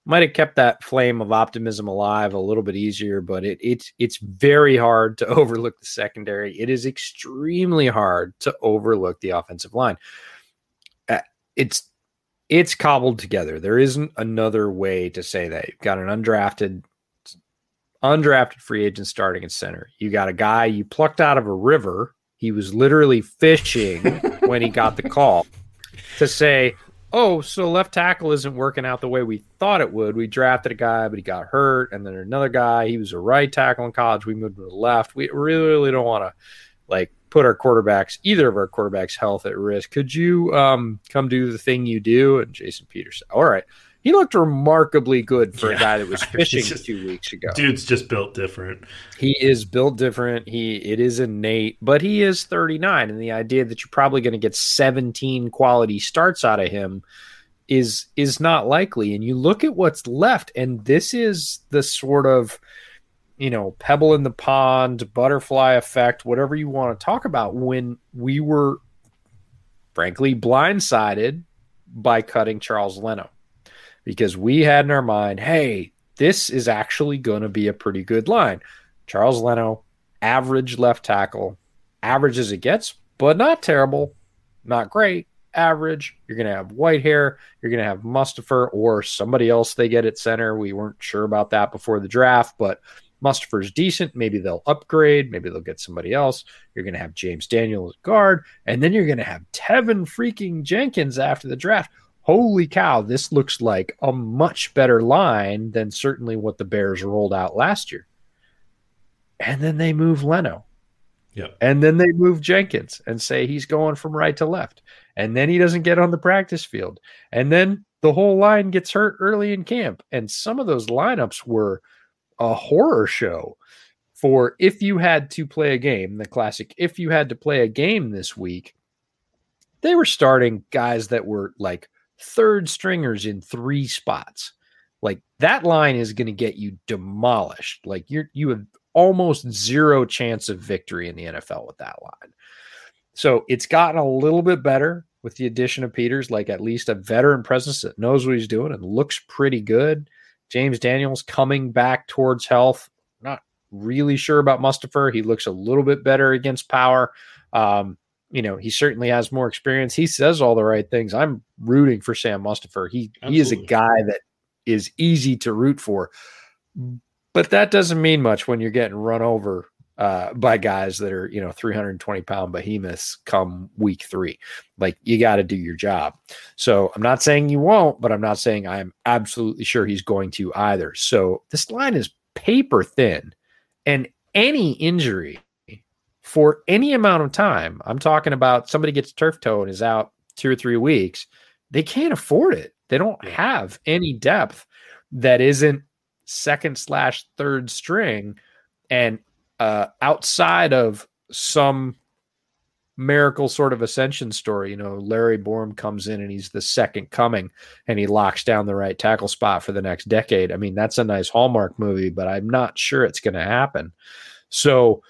might have kept that flame of optimism alive a little bit easier, but it it's it's very hard to overlook the secondary. It is extremely hard to overlook the offensive line. Uh, it's it's cobbled together. There isn't another way to say that. You've got an undrafted undrafted free agent starting at center. You got a guy you plucked out of a river. He was literally fishing when he got the call to say, Oh, so left tackle isn't working out the way we thought it would. We drafted a guy, but he got hurt. And then another guy, he was a right tackle in college. We moved to the left. We really, really don't want to like put our quarterbacks, either of our quarterbacks' health at risk. Could you um, come do the thing you do? And Jason Peters, all right he looked remarkably good for yeah. a guy that was fishing just, two weeks ago. Dude's just built different. He is built different. He it is innate, but he is 39, and the idea that you're probably going to get 17 quality starts out of him is is not likely. And you look at what's left, and this is the sort of you know pebble in the pond, butterfly effect, whatever you want to talk about. When we were frankly blindsided by cutting Charles Leno because we had in our mind, hey, this is actually going to be a pretty good line. Charles Leno, average left tackle, average as it gets, but not terrible, not great, average. You're going to have Whitehair. you're going to have Mustipher or somebody else they get at center. We weren't sure about that before the draft, but Mustipher's decent. Maybe they'll upgrade. Maybe they'll get somebody else. You're going to have James Daniels guard, and then you're going to have Teven freaking Jenkins after the draft holy cow, this looks like a much better line than certainly what the Bears rolled out last year. And then they move Leno. Yeah. And then they move Jenkins and say he's going from right to left. And then he doesn't get on the practice field. And then the whole line gets hurt early in camp. And some of those lineups were a horror show for if you had to play a game, the classic, if you had to play a game this week, they were starting guys that were like third stringers in three spots. Like that line is going to get you demolished. Like you're you have almost zero chance of victory in the NFL with that line. So it's gotten a little bit better with the addition of Peters, like at least a veteran presence that knows what he's doing and looks pretty good. James Daniels coming back towards health. Not really sure about Mustipher. He looks a little bit better against power. Um, you know, he certainly has more experience. He says all the right things. I'm rooting for Sam Mustipher. He Absolutely. he is a guy that is easy to root for. But that doesn't mean much when you're getting run over uh, by guys that are, you know, 320 pound behemoths come week three. Like you got to do your job. So I'm not saying you won't, but I'm not saying I'm absolutely sure he's going to either. So this line is paper thin. And any injury for any amount of time, I'm talking about somebody gets turf toe and is out two or three weeks, they can't afford it. They don't have any depth that isn't second slash third string. And uh, outside of some miracle sort of ascension story. You know, Larry Borom comes in and he's the second coming and he locks down the right tackle spot for the next decade. I mean, that's a nice Hallmark movie, but I'm not sure it's going to happen. So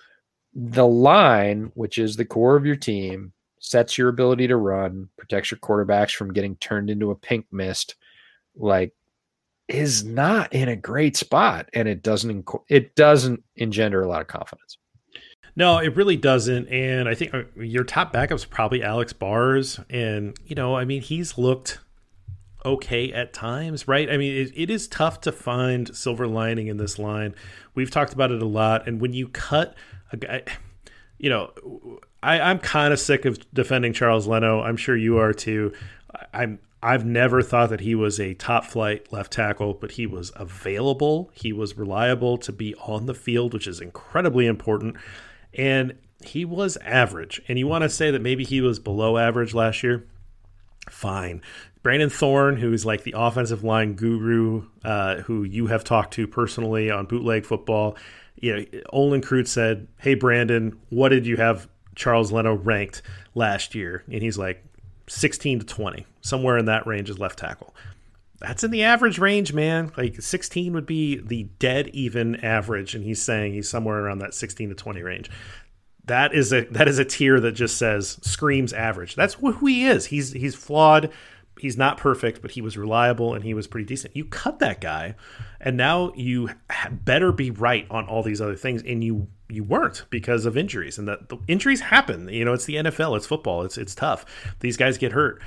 the line, which is the core of your team, sets your ability to run, protects your quarterbacks from getting turned into a pink mist, like is not in a great spot and it doesn't it doesn't engender a lot of confidence. No, it really doesn't. And I think uh, your top backup's probably Alex Bars. And, you know, I mean, he's looked okay at times, right? I mean, it, it is tough to find silver lining in this line. We've talked about it a lot. And when you cut guy, you know, I, I'm kind of sick of defending Charles Leno. I'm sure you are too. I'm I've never thought that he was a top flight left tackle, but he was available. He was reliable to be on the field, which is incredibly important and he was average. And you want to say that maybe he was below average last year? Fine. Brandon Thorn, who's like the offensive line guru, uh, who you have talked to personally on bootleg football, you know, Olin Kreutz said, "Hey Brandon, what did you have Charles Leno ranked last year?" And he's like, 16 to 20, somewhere in that range is left tackle that's in the average range, man. Like 16 would be the dead even average, and he's saying he's somewhere around that 16 to 20 range. That is a that is a tier that just says screams average. That's who he is. He's he's flawed. He's not perfect, but he was reliable and he was pretty decent. You cut that guy, and now you better be right on all these other things, and you you weren't because of injuries, and that the injuries happen. You know, it's the NFL, it's football, it's it's tough. These guys get hurt.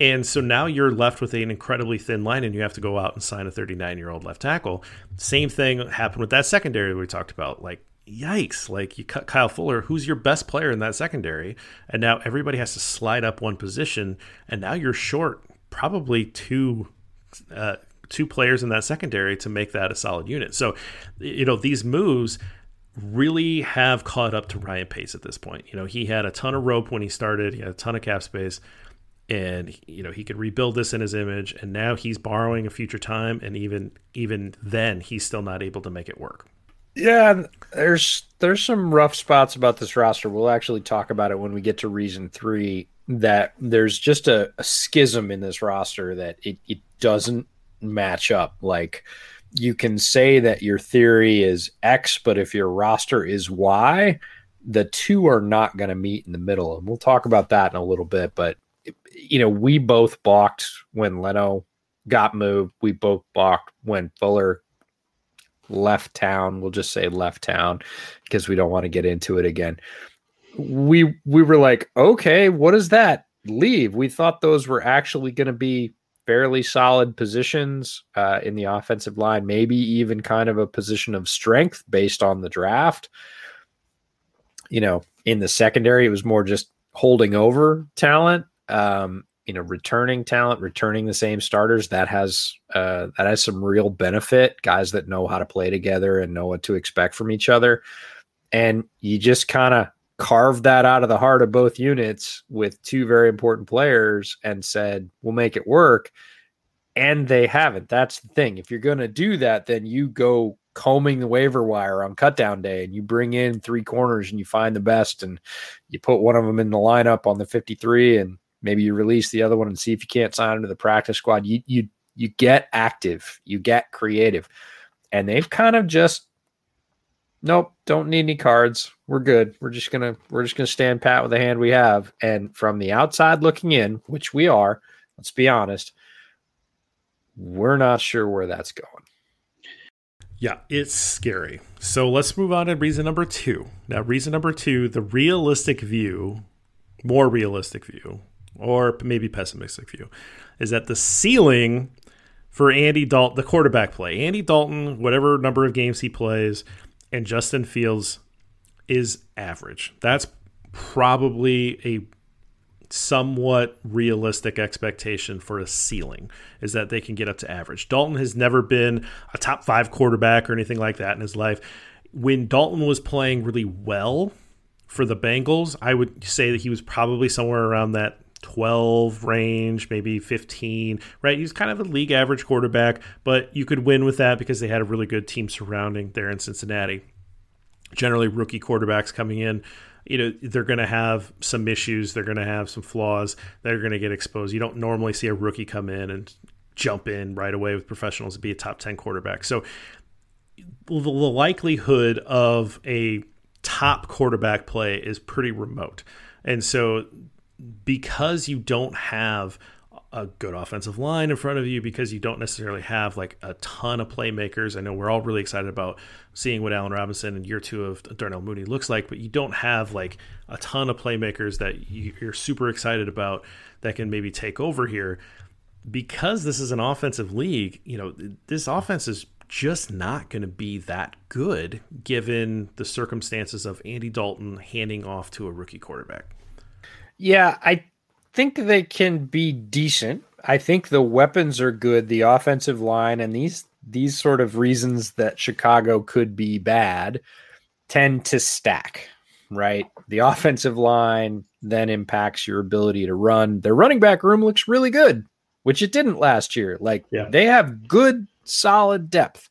And so now you're left with an incredibly thin line, and you have to go out and sign a 39 year old left tackle. Same thing happened with that secondary we talked about. Like, yikes! Like you cut Kyle Fuller, who's your best player in that secondary, and now everybody has to slide up one position, and now you're short probably two. Uh, two players in that secondary to make that a solid unit. So, you know, these moves really have caught up to Ryan Pace at this point. You know, he had a ton of rope when he started, he had a ton of cap space and you know he could rebuild this in his image and now he's borrowing a future time and even even then he's still not able to make it work yeah there's there's some rough spots about this roster. We'll actually talk about it when we get to reason three that there's just a, a schism in this roster that it, it doesn't match up. Like you can say that your theory is x but if your roster is y the two are not going to meet in the middle. And we'll talk about that in a little bit but you know, we both balked when Leno got moved. We both balked when Fuller left town. We'll just say left town because we don't want to get into it again. We we were like, okay, what is that? Leave. We thought those were actually going to be fairly solid positions uh, in the offensive line, maybe even kind of a position of strength based on the draft. You know, in the secondary, it was more just holding over talent um, you know, returning talent, returning the same starters, that has uh, that has some real benefit. Guys that know how to play together and know what to expect from each other, and you just kind of carved that out of the heart of both units with two very important players and said, "We'll make it work." And they haven't. That's the thing. If you're going to do that, then you go combing the waiver wire on cutdown day and you bring in three corners and you find the best and you put one of them in the lineup on the 53 and Maybe you release the other one and see if you can't sign into the practice squad. You you you get active, you get creative. And they've kind of just nope, don't need any cards. We're good. We're just gonna we're just gonna stand pat with the hand we have. And from the outside looking in, which we are, let's be honest, we're not sure where that's going. Yeah, it's scary. So let's move on to reason number two. Now, reason number two, the realistic view, more realistic view, or maybe pessimistic view, is that the ceiling for Andy Dalton, the quarterback play, Andy Dalton, whatever number of games he plays, and Justin Fields is average. That's probably a somewhat realistic expectation for a ceiling is that they can get up to average. Dalton has never been a top 5 quarterback or anything like that in his life. When Dalton was playing really well for the Bengals, I would say that he was probably somewhere around that 12 range, maybe 15, right? He's kind of a league average quarterback, but you could win with that because they had a really good team surrounding there in Cincinnati. generally rookie quarterbacks coming in you know they're going to have some issues they're going to have some flaws they're going to get exposed you don't normally see a rookie come in and jump in right away with professionals to be a top 10 quarterback so the likelihood of a top quarterback play is pretty remote and so because you don't have a good offensive line in front of you because you don't necessarily have like a ton of playmakers. I know we're all really excited about seeing what Allen Robinson and year two of Darnell Mooney looks like, but you don't have like a ton of playmakers that you're super excited about that can maybe take over here. Because this is an offensive league, you know, this offense is just not going to be that good given the circumstances of Andy Dalton handing off to a rookie quarterback. Yeah, I think they can be decent. I think the weapons are good, the offensive line, and these these sort of reasons that Chicago could be bad tend to stack, right? The offensive line then impacts your ability to run. Their running back room looks really good, which it didn't last year. Like yeah. they have good, solid depth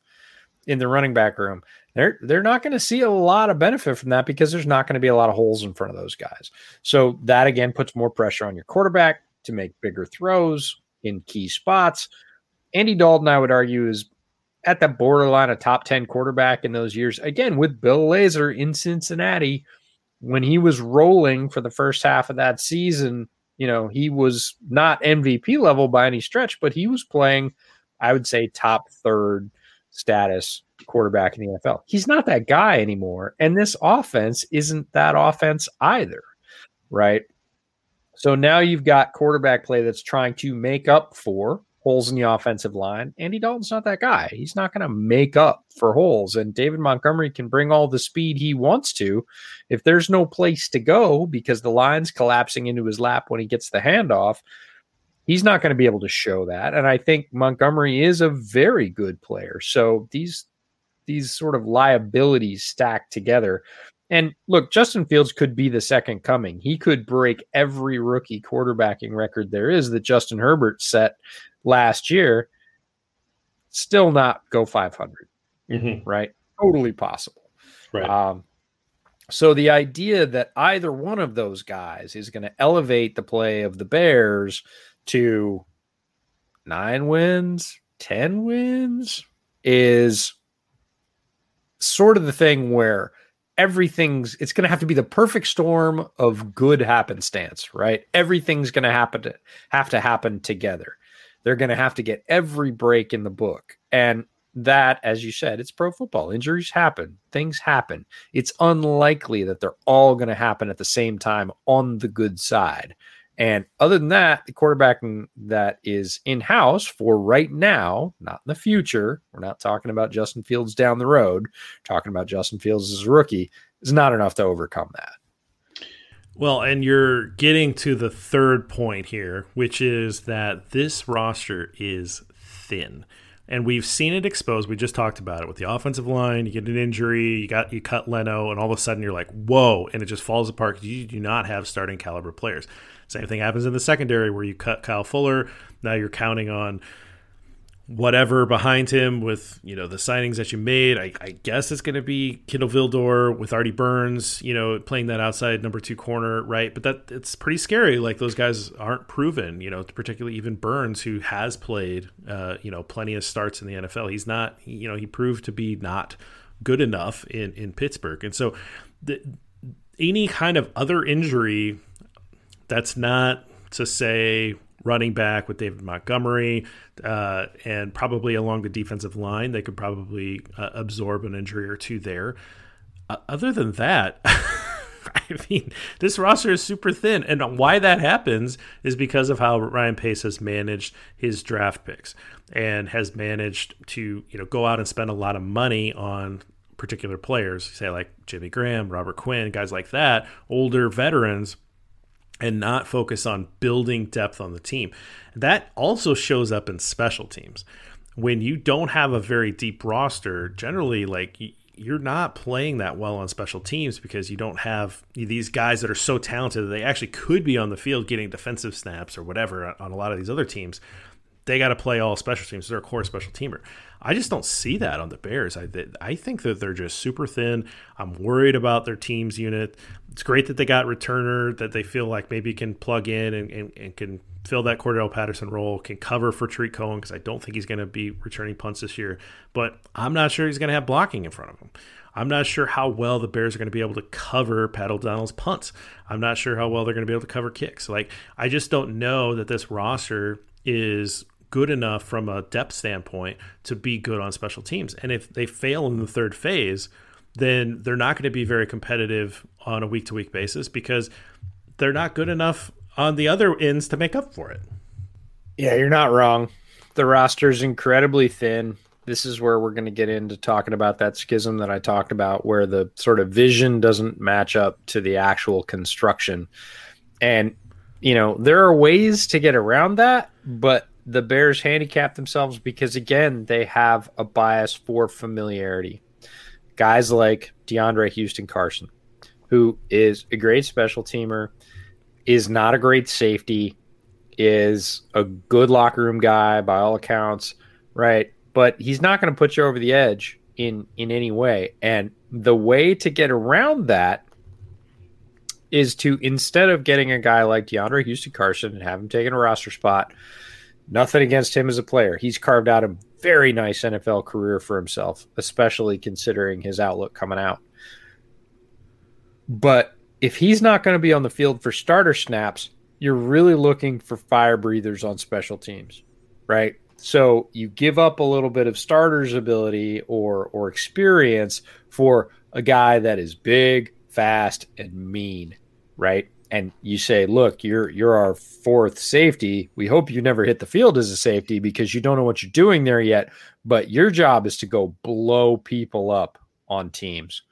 in the running back room they're they're not going to see a lot of benefit from that because there's not going to be a lot of holes in front of those guys. So that again puts more pressure on your quarterback to make bigger throws in key spots. Andy Dalton, I would argue, is at the borderline a top 10 quarterback in those years. Again, with Bill Lazor in Cincinnati, when he was rolling for the first half of that season, you know, he was not MVP level by any stretch, but he was playing, I would say, top third status quarterback in the NFL. He's not that guy anymore. And this offense isn't that offense either. Right. So now you've got quarterback play that's trying to make up for holes in the offensive line. Andy Dalton's not that guy. He's not going to make up for holes. And David Montgomery can bring all the speed he wants to. If there's no place to go because the line's collapsing into his lap when he gets the handoff, he's not going to be able to show that. And I think Montgomery is a very good player. So these these sort of liabilities stacked together. And look, Justin Fields could be the second coming. He could break every rookie quarterbacking record there is that Justin Herbert set last year. Still not go 500, mm-hmm. right? Totally possible. Right. Um, so the idea that either one of those guys is going to elevate the play of the Bears to nine wins, 10 wins is sort of the thing where everything's it's going to have to be the perfect storm of good happenstance, right? Everything's going to happen to have to happen together. They're going to have to get every break in the book. And that, as you said, it's pro football. Injuries happen, things happen. It's unlikely that they're all going to happen at the same time on the good side. And other than that, the quarterbacking that is in house for right now, not in the future, we're not talking about Justin Fields down the road, talking about Justin Fields as a rookie, is not enough to overcome that. Well, and you're getting to the third point here, which is that this roster is thin. And we've seen it exposed. We just talked about it with the offensive line. You get an injury, you got you cut Leno, and all of a sudden you're like, whoa, and it just falls apart. because You do not have starting caliber players. Same thing happens in the secondary where you cut Kyle Fuller. Now you're counting on whatever behind him with you know the signings that you made. I, I guess it's going to be Kindle Vildor with Artie Burns, you know, playing that outside number two corner, right? But that it's pretty scary. Like those guys aren't proven, you know, particularly even Burns, who has played, uh, you know, plenty of starts in the NFL. He's not, you know, he proved to be not good enough in in Pittsburgh, and so the, any kind of other injury that's not to say running back with David Montgomery uh, and probably along the defensive line. They could probably uh, absorb an injury or two there. Uh, other than that, I mean, this roster is super thin. And why that happens is because of how Ryan Pace has managed his draft picks and has managed to, you know, go out and spend a lot of money on particular players, say like Jimmy Graham, Robert Quinn, guys like that, older veterans and not focus on building depth on the team. That also shows up in special teams. When you don't have a very deep roster, generally, like you're not playing that well on special teams because you don't have these guys that are so talented that they actually could be on the field getting defensive snaps or whatever on a lot of these other teams. they got to play all special teams. They're a core special teamer. I just don't see that on the Bears. I I think that they're just super thin. I'm worried about their team's unit. It's great that they got returner that they feel like maybe can plug in and, and, and can fill that Cordell Patterson role, can cover for Tarik Cohen because I don't think he's going to be returning punts this year. But I'm not sure he's going to have blocking in front of him. I'm not sure how well the Bears are going to be able to cover Pat O'Donnell's punts. I'm not sure how well they're going to be able to cover kicks. Like I just don't know that this roster is good enough from a depth standpoint to be good on special teams. And if they fail in the third phase, then they're not going to be very competitive on a week to week basis because they're not good enough on the other ends to make up for it. Yeah, you're not wrong. The roster is incredibly thin this is where we're going to get into talking about that schism that I talked about, where the sort of vision doesn't match up to the actual construction. And, you know, there are ways to get around that, but the Bears handicap themselves because, again, they have a bias for familiarity. Guys like DeAndre Houston Carson, who is a great special teamer, is not a great safety, is a good locker room guy by all accounts, right? but he's not going to put you over the edge in in any way. And the way to get around that is to instead of getting a guy like DeAndre Houston Carson and have him taking a roster spot, nothing against him as a player. He's carved out a very nice NFL career for himself, especially considering his outlook coming out. But if he's not going to be on the field for starter snaps, you're really looking for fire breathers on special teams, right? So you give up a little bit of starter's ability or or experience for a guy that is big, fast, and mean, right? And you say, look, you're you're our fourth safety. We hope you never hit the field as a safety because you don't know what you're doing there yet. But your job is to go blow people up on teams,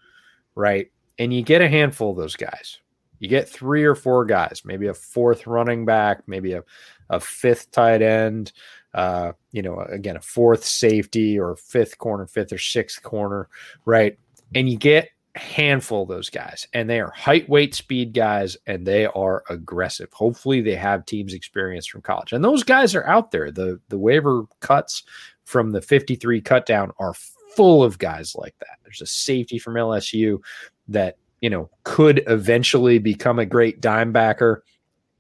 right? And you get a handful of those guys. You get three or four guys, maybe a fourth running back, maybe a, a fifth tight end, uh, you know, again, a fourth safety or fifth corner, fifth or sixth corner, right? And you get handful of those guys, and they are height, weight, speed guys, and they are aggressive. Hopefully, they have teams experience from college, and those guys are out there. the The waiver cuts from the fifty three cut down are full of guys like that. There's a safety from LSU that you know could eventually become a great dime backer.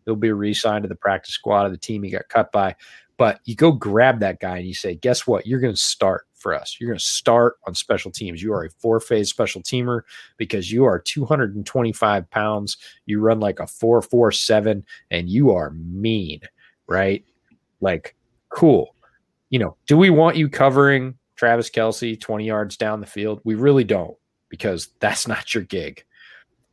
He'll be re-signed to the practice squad of the team he got cut by. But you go grab that guy and you say, guess what? You're going to start for us. You're going to start on special teams. You are a four phase special teamer because you are 225 pounds. You run like a 447 and you are mean, right? Like, cool. You know, do we want you covering Travis Kelce 20 yards down the field? We really don't because that's not your gig.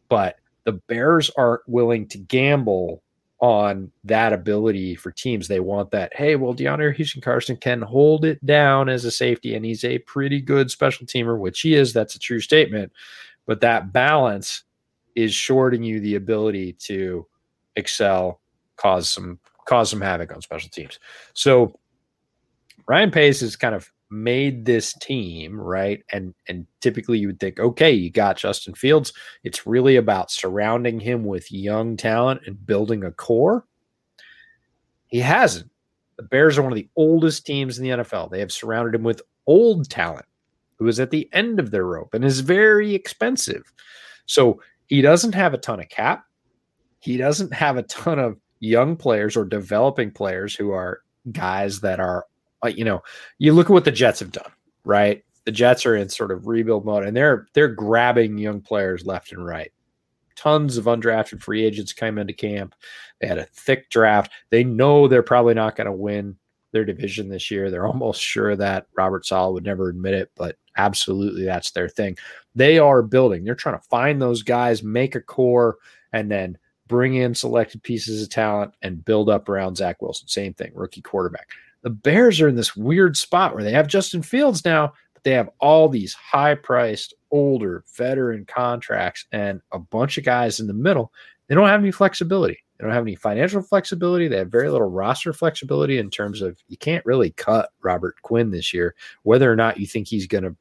But the Bears aren't willing to gamble on that ability for teams. They want that, hey, well, DeAndre Houston Carson can hold it down as a safety, and he's a pretty good special teamer, which he is. That's a true statement. But that balance is shorting you the ability to excel, cause some cause some havoc on special teams. So Ryan Pace is kind of made this team, right? And and typically you would think, okay, you got Justin Fields. It's really about surrounding him with young talent and building a core. He hasn't. The Bears are one of the oldest teams in the NFL. They have surrounded him with old talent who is at the end of their rope and is very expensive. So he doesn't have a ton of cap. He doesn't have a ton of young players or developing players who are guys that are you know, you look at what the Jets have done, right? The Jets are in sort of rebuild mode, and they're they're grabbing young players left and right. Tons of undrafted free agents came into camp. They had a thick draft. They know they're probably not going to win their division this year. They're almost sure that Robert Saleh would never admit it, but absolutely that's their thing. They are building. They're trying to find those guys, make a core, and then bring in selected pieces of talent and build up around Zach Wilson. Same thing, rookie quarterback the Bears are in this weird spot where they have Justin Fields now, but they have all these high priced, older veteran contracts and a bunch of guys in the middle. They don't have any flexibility. They don't have any financial flexibility. They have very little roster flexibility in terms of you can't really cut Robert Quinn this year, whether or not you think he's going to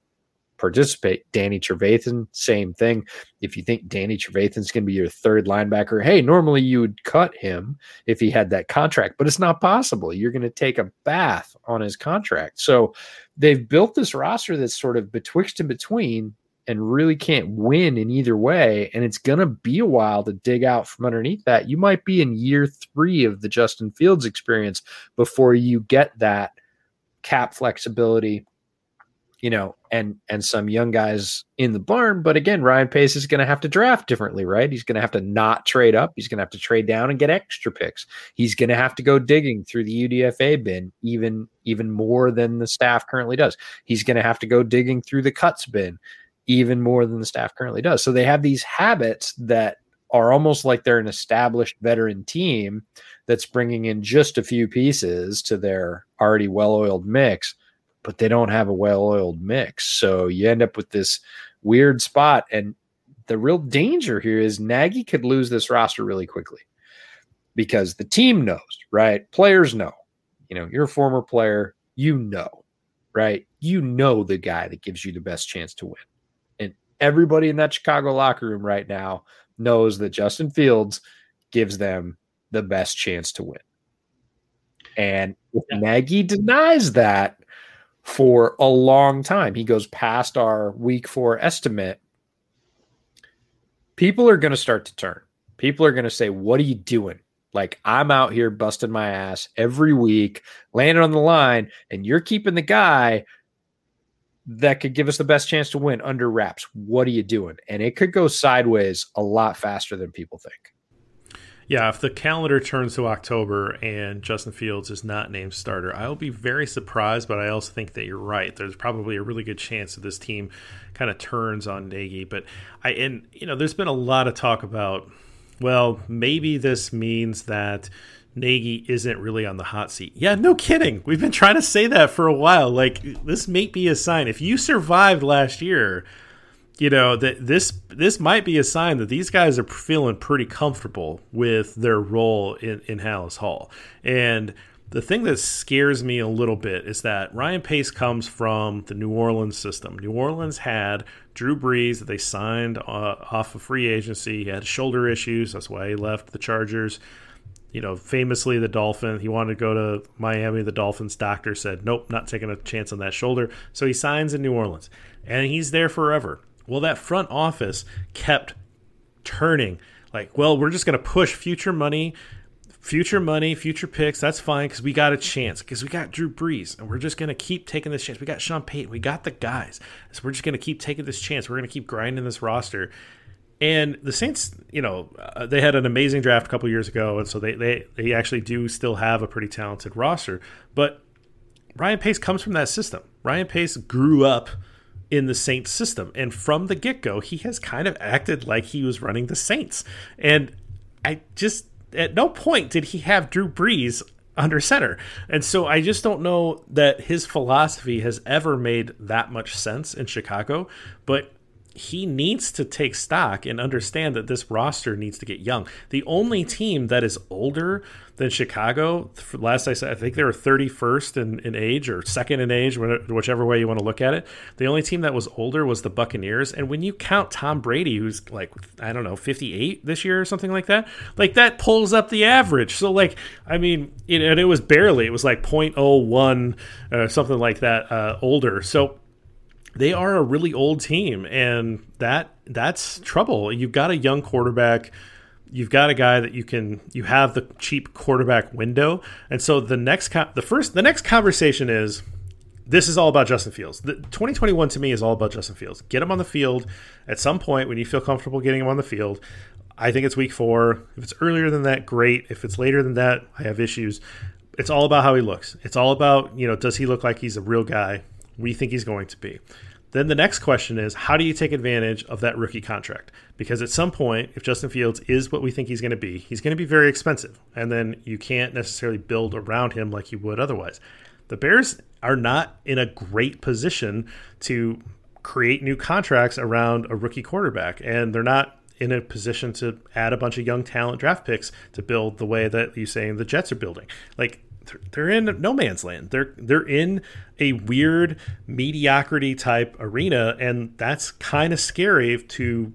participate. Danny Trevathan, same thing. If you think Danny Trevathan's going to be your third linebacker, hey, normally you would cut him if he had that contract, but it's not possible. You're going to take a bath on his contract. So they've built this roster that's sort of betwixt and between and really can't win in either way. And it's going to be a while to dig out from underneath that. You might be in year three of the Justin Fields experience before you get that cap flexibility you know, and and some young guys in the barn. But again, Ryan Pace is going to have to draft differently, right? He's going to have to not trade up. He's going to have to trade down and get extra picks. He's going to have to go digging through the UDFA bin even even more than the staff currently does. He's going to have to go digging through the cuts bin even more than the staff currently does. So they have these habits that are almost like they're an established veteran team that's bringing in just a few pieces to their already well-oiled mix but they don't have a well-oiled mix. So you end up with this weird spot. And the real danger here is Nagy could lose this roster really quickly because the team knows, right? Players know. You know, you're a former player, you know, right? You know the guy that gives you the best chance to win. And everybody in that Chicago locker room right now knows that Justin Fields gives them the best chance to win. And if. Nagy denies that, for a long time. He goes past our week four estimate. People are going to start to turn. People are going to say, What are you doing? Like, I'm out here busting my ass every week, landing on the line, and you're keeping the guy that could give us the best chance to win under wraps. What are you doing? And it could go sideways a lot faster than people think. Yeah, if the calendar turns to October and Justin Fields is not named starter, I will be very surprised, but I also think that you're right. There's probably a really good chance that this team kind of turns on Nagy. But I and you know, there's been a lot of talk about well, maybe this means that Nagy isn't really on the hot seat. Yeah, no kidding. We've been trying to say that for a while. Like this may be a sign. If you survived last year, you know that this this might be a sign that these guys are feeling pretty comfortable with their role in in Halas Hall. And the thing that scares me a little bit is that Ryan Pace comes from the New Orleans system. New Orleans had Drew Brees that they signed uh, off of free agency. He had shoulder issues. That's why he left the Chargers. You know, famously the Dolphin. He wanted to go to Miami. The Dolphins doctor said, "Nope, not taking a chance on that shoulder." So he signs in New Orleans, and he's there forever. Well, that front office kept turning like, well, we're just going to push future money, future money, future picks. That's fine because we got a chance because we got Drew Brees and we're just going to keep taking this chance. We got Sean Payton. We got the guys. So we're just going to keep taking this chance. We're going to keep grinding this roster. And the Saints, you know, uh, they had an amazing draft a couple years ago, and so they, they they actually do still have a pretty talented roster. But Ryan Pace comes from that system. Ryan Pace grew up in the Saints system. And from the get go, he has kind of acted like he was running the Saints. And I just, at no point did he have Drew Brees under center. And so I just don't know that his philosophy has ever made that much sense in Chicago. But he needs to take stock and understand that this roster needs to get young. The only team that is older than Chicago, last I said, I think they were 31st in, in age or second in age, whichever way you want to look at it. The only team that was older was the Buccaneers. And when you count Tom Brady, who's like, I don't know, 58 this year or something like that, like that pulls up the average. So, like, I mean, it, and it was barely, it was like 0.01 or uh, something like that uh, older. So, they are a really old team, and that that's trouble. You've got a young quarterback. You've got a guy that you can you have the cheap quarterback window, and so the next the first the next conversation is this is all about Justin Fields. The 2021 to me is all about Justin Fields. Get him on the field at some point when you feel comfortable getting him on the field. I think it's week four. If it's earlier than that, great. If it's later than that, I have issues. It's all about how he looks. It's all about, you know, does he look like he's a real guy? We think he's going to be. Then the next question is how do you take advantage of that rookie contract? Because at some point, if Justin Fields is what we think he's going to be, he's going to be very expensive. And then you can't necessarily build around him like you would otherwise. The Bears are not in a great position to create new contracts around a rookie quarterback. And they're not in a position to add a bunch of young talent draft picks to build the way that you're saying the Jets are building. Like they're in no man's land. They're they're in a weird mediocrity type arena, and that's kind of scary to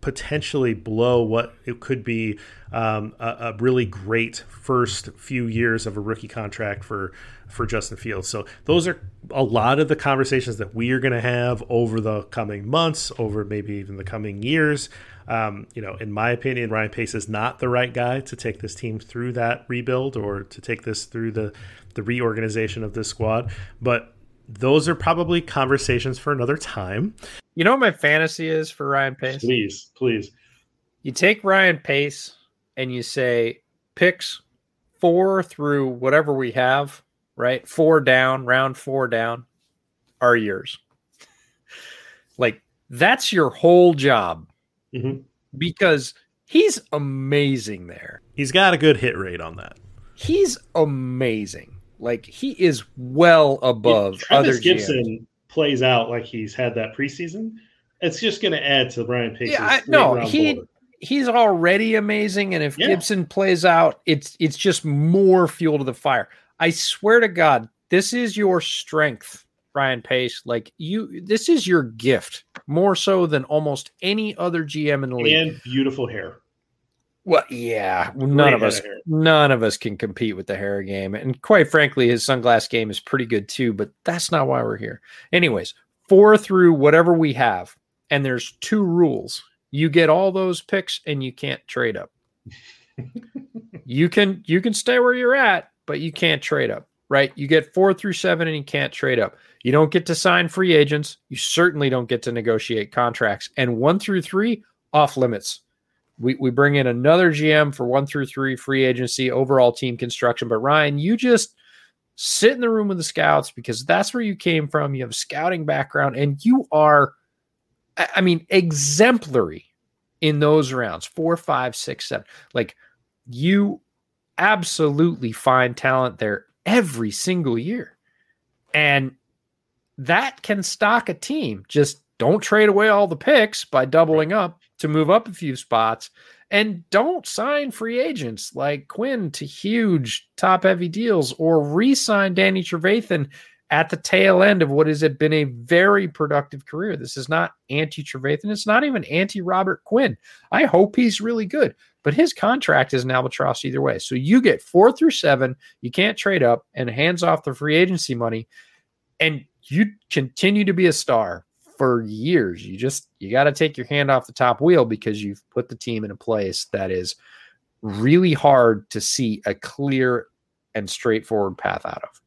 potentially blow what it could be um, a, a, really great first few years of a rookie contract for for Justin Fields. So those are a lot of the conversations that we are going to have over the coming months, over maybe even the coming years. Um, you know, in my opinion, Ryan Pace is not the right guy to take this team through that rebuild or to take this through the the reorganization of this squad. But those are probably conversations for another time. You know what my fantasy is for Ryan Pace? Please, please. You take Ryan Pace and you say picks four through whatever we have, right? Four down, round four down are yours. like that's your whole job mm-hmm. because he's amazing there. He's got a good hit rate on that. He's amazing. Like he is well above if Trevis other Gipson GMs. plays out like he's had that preseason. It's just going to add to Ryan Pace's. Yeah, I, no, he board. he's already amazing, and if yeah. Gipson plays out, it's it's just more fuel to the fire. I swear to God, this is your strength, Ryan Pace. Like you, this is your gift more so than almost any other GM in the league. And beautiful hair. Well, yeah, none of us, none of us can compete with the hair game, and quite frankly, his sunglass game is pretty good too. But that's not why we're here. Anyways, four through whatever we have, and there's two rules. You get all those picks, and you can't trade up. you can you can stay where you're at, but you can't trade up. Right? You get four through seven, and you can't trade up. You don't get to sign free agents. You certainly don't get to negotiate contracts. And one through three off limits we, we bring in another GM for one through three free agency, overall team construction. But Ryan, you just sit in the room with the scouts because that's where you came from. You have a scouting background and you are, I mean, exemplary in those rounds four, five, six, seven. Like you absolutely find talent there every single year. And that can stock a team. Just don't trade away all the picks by doubling up to move up a few spots and don't sign free agents like Quinn to huge top heavy deals or re sign Danny Trevathan at the tail end of what has been a very productive career. This is not anti Trevathan. It's not even anti Robert Quinn. I hope he's really good, but his contract is an albatross either way. So you get four through seven, you can't trade up and hands off the free agency money, and you continue to be a star for years. You just you got to take your hand off the top wheel because you've put the team in a place that is really hard to see a clear and straightforward path out of.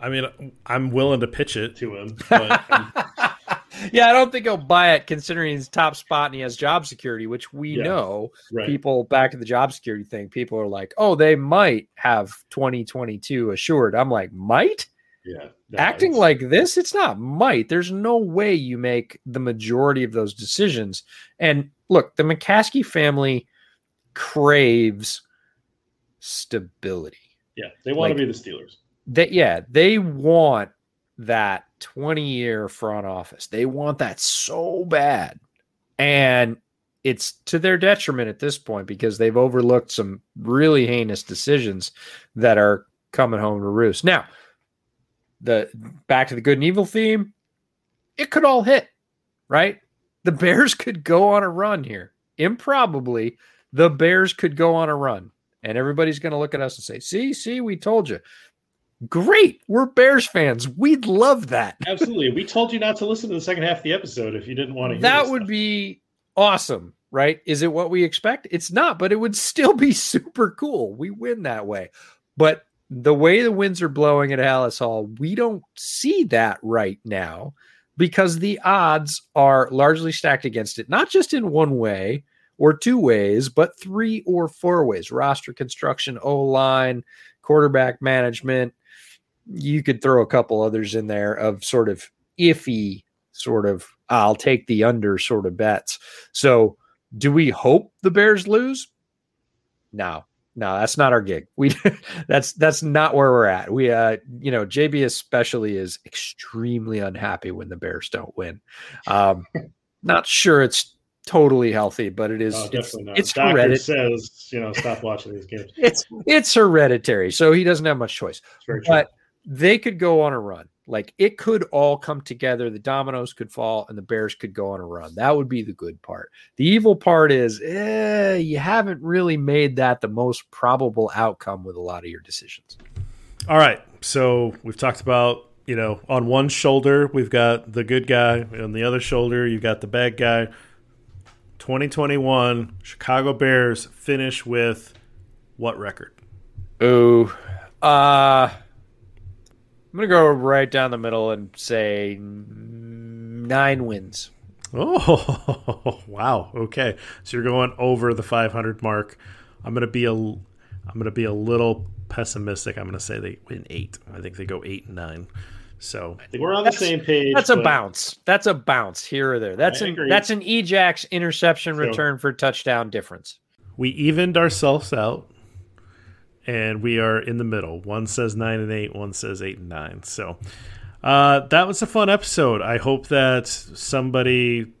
I mean, I'm willing to pitch it to him. But yeah, I don't think he'll buy it considering his top spot and he has job security, which we yeah, know right. people back to the job security thing. People are like, oh, they might have 2022 assured. I'm like, might? Yeah. Acting like this, it's not might. There's no way you make the majority of those decisions. And look, the McCaskey family craves stability. Yeah, they want like, to be the Steelers. That yeah, they want that 20 year front office. They want that so bad. And it's to their detriment at this point because they've overlooked some really heinous decisions that are coming home to roost. Now, the back to the good and evil theme, it could all hit, right? The Bears could go on a run here. Improbably, the Bears could go on a run. And everybody's going to look at us and say, see, see, we told you. Great. We're Bears fans. We'd love that. Absolutely. We told you not to listen to the second half of the episode if you didn't want to hear That would stuff. be awesome, right? Is it what we expect? It's not, but it would still be super cool. We win that way. But the way the winds are blowing at Halas Hall, we don't see that right now because the odds are largely stacked against it, not just in one way or two ways, but three or four ways roster construction, O line, quarterback management. You could throw a couple others in there of sort of iffy, sort of, I'll take the under sort of bets. So, do we hope the Bears lose? No, no, that's not our gig. We that's that's not where we're at. We uh you know, JB especially is extremely unhappy when the Bears don't win. Um not sure it's totally healthy, but it is Oh, it's, definitely not. it's hereditary. says, you know, stop watching these games. It's it's hereditary, so he doesn't have much choice. It's very true. But they could go on a run. Like it could all come together. The dominoes could fall, and the Bears could go on a run. That would be the good part. The evil part is, eh, you haven't really made that the most probable outcome with a lot of your decisions. All right. So we've talked about, you know, on one shoulder, we've got the good guy. On the other shoulder, you've got the bad guy. 2021 Chicago Bears finish with what record? Ooh, uh, I'm gonna go right down the middle and say nine wins. Oh, wow. Okay. So you're going over the 500 mark. I'm going to be a I'm going to be a little pessimistic. I'm going to say they win 8. I think they go 8 and 9. So, we're on the That's- same page. That's a bounce. That's a bounce here or there. That's I an agree. that's an Ejax interception So- return for touchdown difference. we evened ourselves out and we are in the middle. One says 9 and 8 one says 8 and 9 so uh, that was a fun episode. I hope that somebody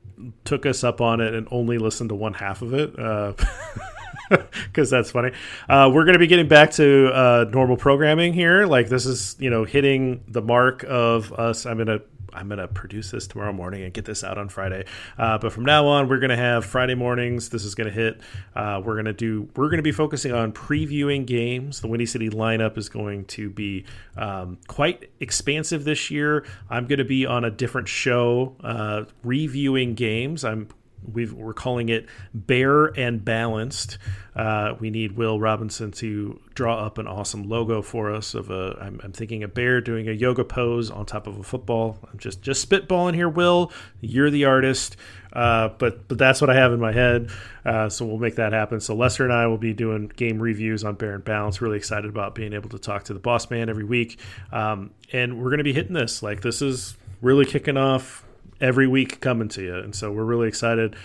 took us up on it and only listened to one half of it because that's funny. Uh, we're going to be getting back to uh, normal programming here. Like this is you know hitting the mark of us. I'm going to I'm gonna produce this tomorrow morning and get this out on Friday. Uh, but from now on, we're gonna have Friday mornings. This is gonna hit. Uh, we're gonna do. We're gonna be focusing on previewing games. The Windy City lineup is going to be um, quite expansive this year. I'm gonna be on a different show uh, reviewing games. I'm We've, we're calling it Bare and Balanced. Uh, we need Will Robinson to draw up an awesome logo for us. Of a, I'm, I'm thinking a bear doing a yoga pose on top of a football. I'm just just spitballing here, Will. You're the artist, uh, but but that's what I have in my head. Uh, so we'll make that happen. So Lester and I will be doing game reviews on Bear and Balance. Really excited about being able to talk to the boss man every week, um, and we're going to be hitting this. Like this is really kicking off every week coming to you. And so we're really excited.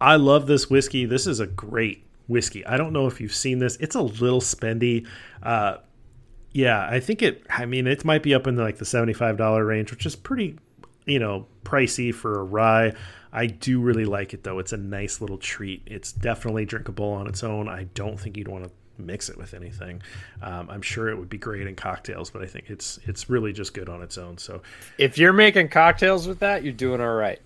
I love this whiskey. This is a great whiskey. I don't know if you've seen this. It's a little spendy. Uh, yeah, I think it, I mean, it might be up in the, like the $75 range, which is pretty, you know, pricey for a rye. I do really like it though. It's a nice little treat. It's definitely drinkable on its own. I don't think you'd want to mix it with anything. Um, I'm sure it would be great in cocktails, but I think it's it's really just good on its own. So If you're making cocktails with that, you're doing all right.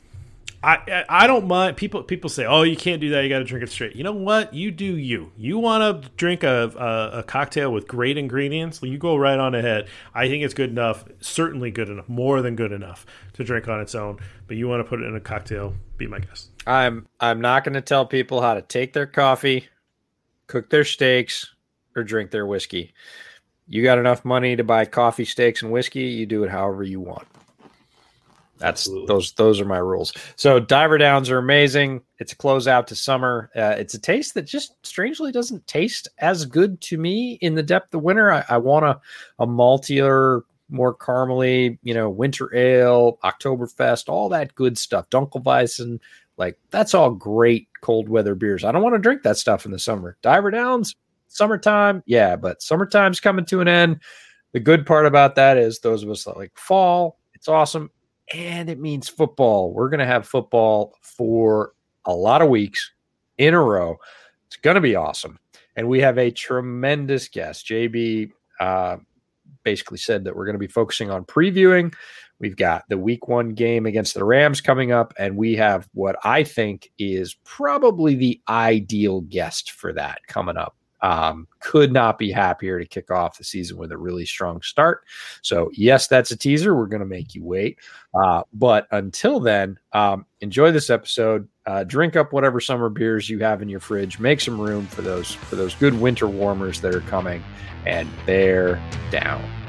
I, I don't mind. People people say oh you can't do that. You got to drink it straight. You know what? You do you. You want to drink a, a, a cocktail with great ingredients? You go right on ahead. I think it's good enough certainly good enough more than good enough to drink on its own but you want to put it in a cocktail? Be my guest. I'm I'm not going to tell people how to take their coffee, cook their steaks, or drink their whiskey. You got enough money to buy coffee, steaks, and whiskey. You do it however you want. That's Absolutely. those those are my rules. So diver downs are amazing. It's a closeout to summer. Uh, it's a taste that just strangely doesn't taste as good to me in the depth of winter. I, I want a a maltier, more caramely, you know, winter ale, Oktoberfest, all that good stuff. Dunkelweizen, like that's all great cold weather beers. I don't want to drink that stuff in the summer. Diver downs, summertime, yeah, but summertime's coming to an end. The good part about that is those of us that like fall, it's awesome and it means football. We're to have football for a lot of weeks in a row. It's to be awesome. And we have a tremendous guest. JB uh, basically said that we're to be focusing on previewing. We've got the week one game against the Rams coming up, and we have what I think is probably the ideal guest for that coming up. Um, could not be happier to kick off the season with a really strong start. So, yes, that's a teaser. We're going to make you wait. Uh, but until then, um, enjoy this episode. Uh, drink up whatever summer beers you have in your fridge. Make some room for those for those good winter warmers that are coming, and bear down.